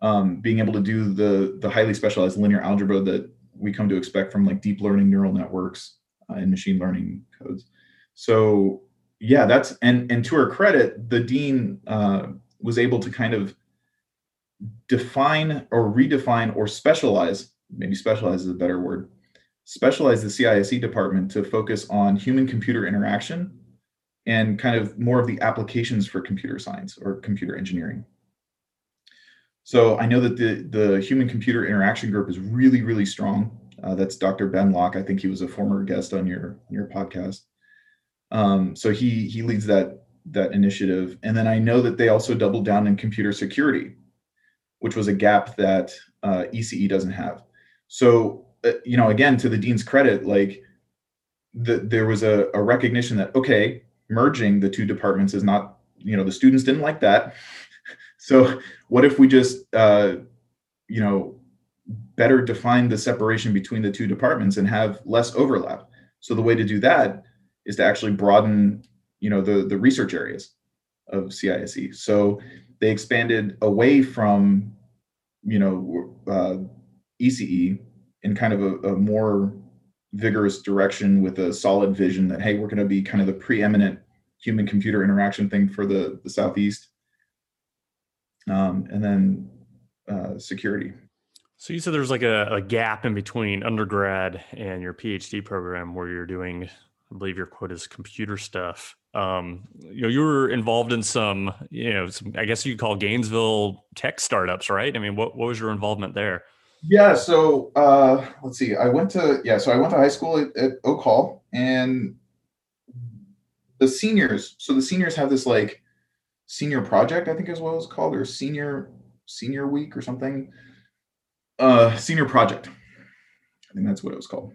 Um, being able to do the the highly specialized linear algebra that we come to expect from like deep learning neural networks uh, and machine learning codes. So yeah, that's and and to her credit, the dean uh, was able to kind of define or redefine or specialize. Maybe specialize is a better word. Specialize the CISE department to focus on human computer interaction and kind of more of the applications for computer science or computer engineering. So I know that the the human computer interaction group is really really strong. Uh, that's Dr. Ben Lok. I think he was a former guest on your your podcast. Um, so he he leads that that initiative, and then I know that they also doubled down in computer security, which was a gap that uh, ECE doesn't have. So uh, you know, again, to the dean's credit, like the, there was a, a recognition that okay, merging the two departments is not you know the students didn't like that. so what if we just uh, you know better define the separation between the two departments and have less overlap? So the way to do that is to actually broaden you know the the research areas of CISE. So they expanded away from you know uh, ECE in kind of a, a, more vigorous direction with a solid vision that hey we're going to be kind of the preeminent human computer interaction thing for the the southeast um, and then uh, security so you said there's like a, a gap in between undergrad and your phd program where you're doing I believe your quote is computer stuff. Um, you know, you were involved in some, you know, some, I guess you call Gainesville tech startups, right? I mean, what, what was your involvement there? Yeah. So uh, let's see. I went to, yeah, so I went to high school at, at Oak Hall and the seniors, so the seniors have this like senior project, I think is what it was called, or senior, senior week or something. Uh, senior project. I think that's what it was called.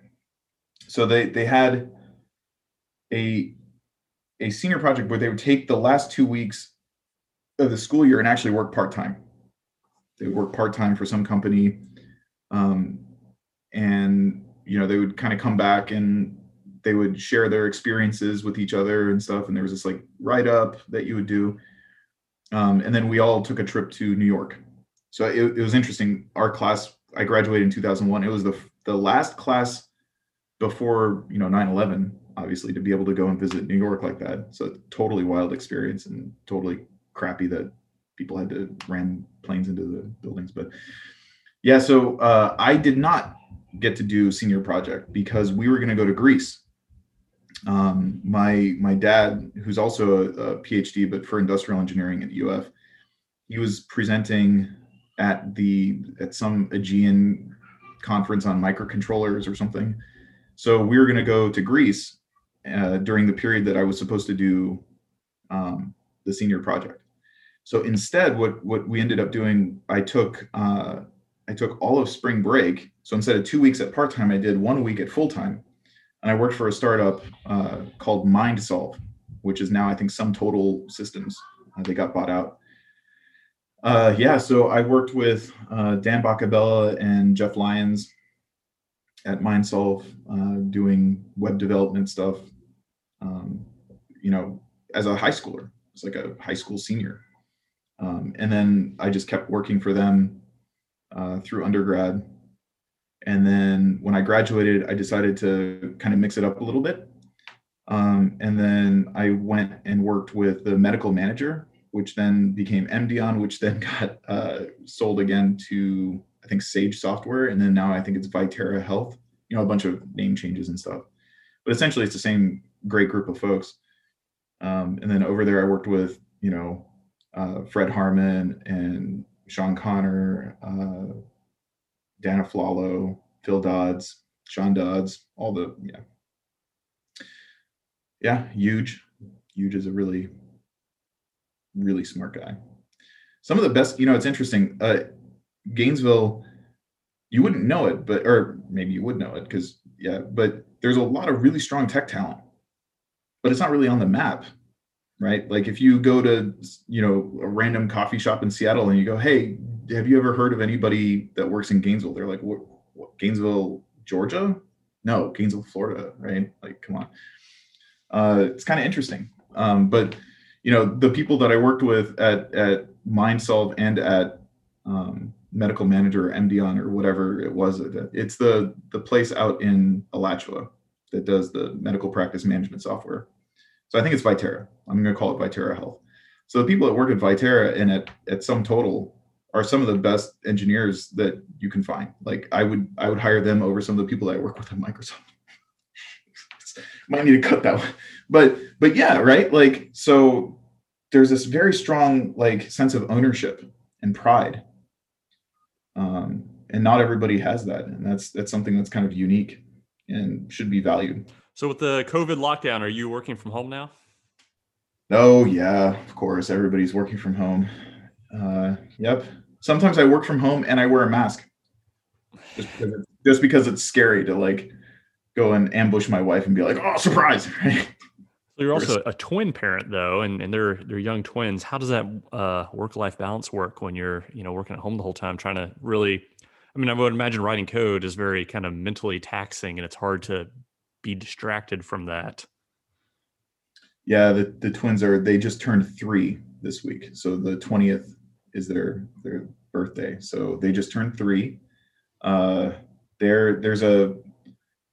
So they, they had, a a senior project where they would take the last two weeks of the school year and actually work part time. They would work part time for some company, um, and you know they would kind of come back and they would share their experiences with each other and stuff. And there was this like write up that you would do, um, and then we all took a trip to New York. So it, it was interesting. Our class, I graduated in 2001. It was the the last class before you know 9/11 obviously to be able to go and visit New York like that. So totally wild experience and totally crappy that people had to ram planes into the buildings. But yeah, so uh, I did not get to do senior project because we were going to go to Greece. Um, my my dad, who's also a, a PhD but for industrial engineering at UF, he was presenting at the at some Aegean conference on microcontrollers or something. So we were going to go to Greece uh, during the period that I was supposed to do um, the senior project. So instead, what what we ended up doing, I took uh, I took all of spring break. So instead of two weeks at part time, I did one week at full time, and I worked for a startup uh, called MindSolve, which is now I think SumTotal Systems. Uh, they got bought out, Uh, yeah, so I worked with uh, Dan Bacabella and Jeff Lyons at MindSolve uh, doing web development stuff. Um, you know, as a high schooler, it's like a high school senior, um, and then I just kept working for them uh, through undergrad. And then when I graduated, I decided to kind of mix it up a little bit. Um, and then I went and worked with the medical manager, which then became Emdeon, which then got uh, sold again to I think Sage Software, and then now I think it's Vitera Health. You know, a bunch of name changes and stuff, but essentially it's the same great group of folks. Um, and then over there, I worked with you know uh, Fred Harmon and Sean Connor, uh, Dana Flalo, Phil Dodds, Sean Dodds, all the yeah, yeah, huge, huge is a really, really smart guy. Some of the best, you know, it's interesting. Uh, Gainesville, you wouldn't know it, but or maybe you would know it because yeah, but there's a lot of really strong tech talent, but it's not really on the map right? Like if you go to, you know, a random coffee shop in Seattle and you go, "Hey, have you ever heard of anybody that works in Gainesville?" They're like, "What? what Gainesville, Georgia? No, Gainesville, Florida, right? Like, come on." Uh, it's kind of interesting, um, but you know, the people that I worked with at at MindSolve and at um, Medical Manager or Emdeon or whatever it was, it's the the place out in Alachua that does the medical practice management software so I think it's Vitera. I'm going to call it Vitera Health. So the people that work at Vitera and at at SumTotal are some of the best engineers that you can find. Like I would I would hire them over some of the people that I work with at Microsoft. Might need to cut that one. But but yeah, right? Like so there's this very strong like sense of ownership and pride. Um, and not everybody has that. And that's that's something that's kind of unique and should be valued. So with the COVID lockdown, are you working from home now? Oh yeah, of course. Everybody's working from home. Uh, yep. Sometimes I work from home and I wear a mask, just because, it's, just because it's scary to like go and ambush my wife and be like, "Oh, surprise!" Right? So you're also a twin parent though, and, and they're they're young twins. How does that uh, work life balance work when you're you know working at home the whole time, trying to really? I mean, I would imagine writing code is very kind of mentally taxing, and it's hard to be distracted from that. Yeah, the, the twins are they just turned three this week. So the 20th is their their birthday. So they just turned three. Uh there there's a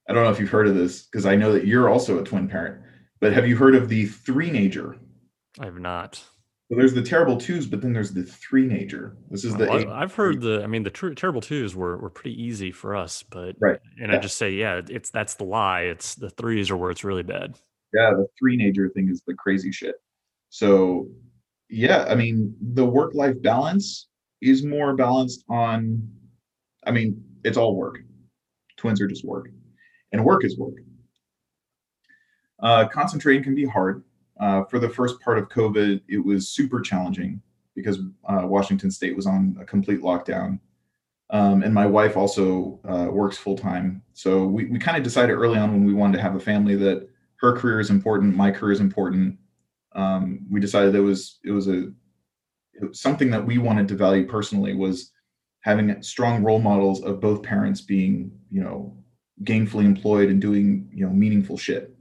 I don't know if you've heard of this because I know that you're also a twin parent, but have you heard of the three-nager? I have not. So there's the terrible twos, but then there's the three nager. This is the. Well, I've heard the. I mean, the tr- terrible twos were were pretty easy for us, but right. And yeah. I just say, yeah, it's that's the lie. It's the threes are where it's really bad. Yeah, the three nager thing is the crazy shit. So, yeah, I mean, the work life balance is more balanced on. I mean, it's all work. Twins are just work, and work is work. Uh, concentrating can be hard uh, for the first part of COVID, it was super challenging because uh, Washington State was on a complete lockdown. Um, and my wife also uh, works full time. So we, we kind of decided early on when we wanted to have a family that her career is important, my career is important. Um, we decided it was it was a it was something that we wanted to value personally was having strong role models of both parents being you know gainfully employed and doing you know meaningful shit.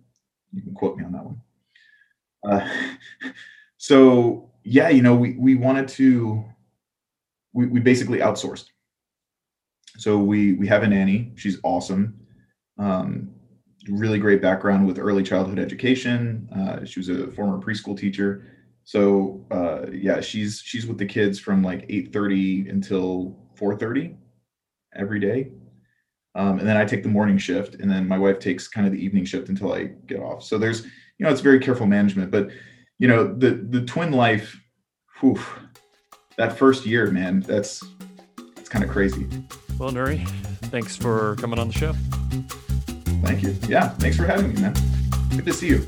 You can quote me on that one. Uh, so yeah, you know, we we wanted to we, we basically outsourced. So we we have a nanny. She's awesome. Um, really great background with early childhood education. Uh, she was a former preschool teacher. So uh, yeah, she's she's with the kids from like 8:30 until 4:30 every day. Um, and then I take the morning shift, and then my wife takes kind of the evening shift until I get off. So there's you know it's very careful management but you know the the twin life whew, that first year man that's it's kind of crazy. Well nuri thanks for coming on the show. Thank you. Yeah thanks for having me man. Good to see you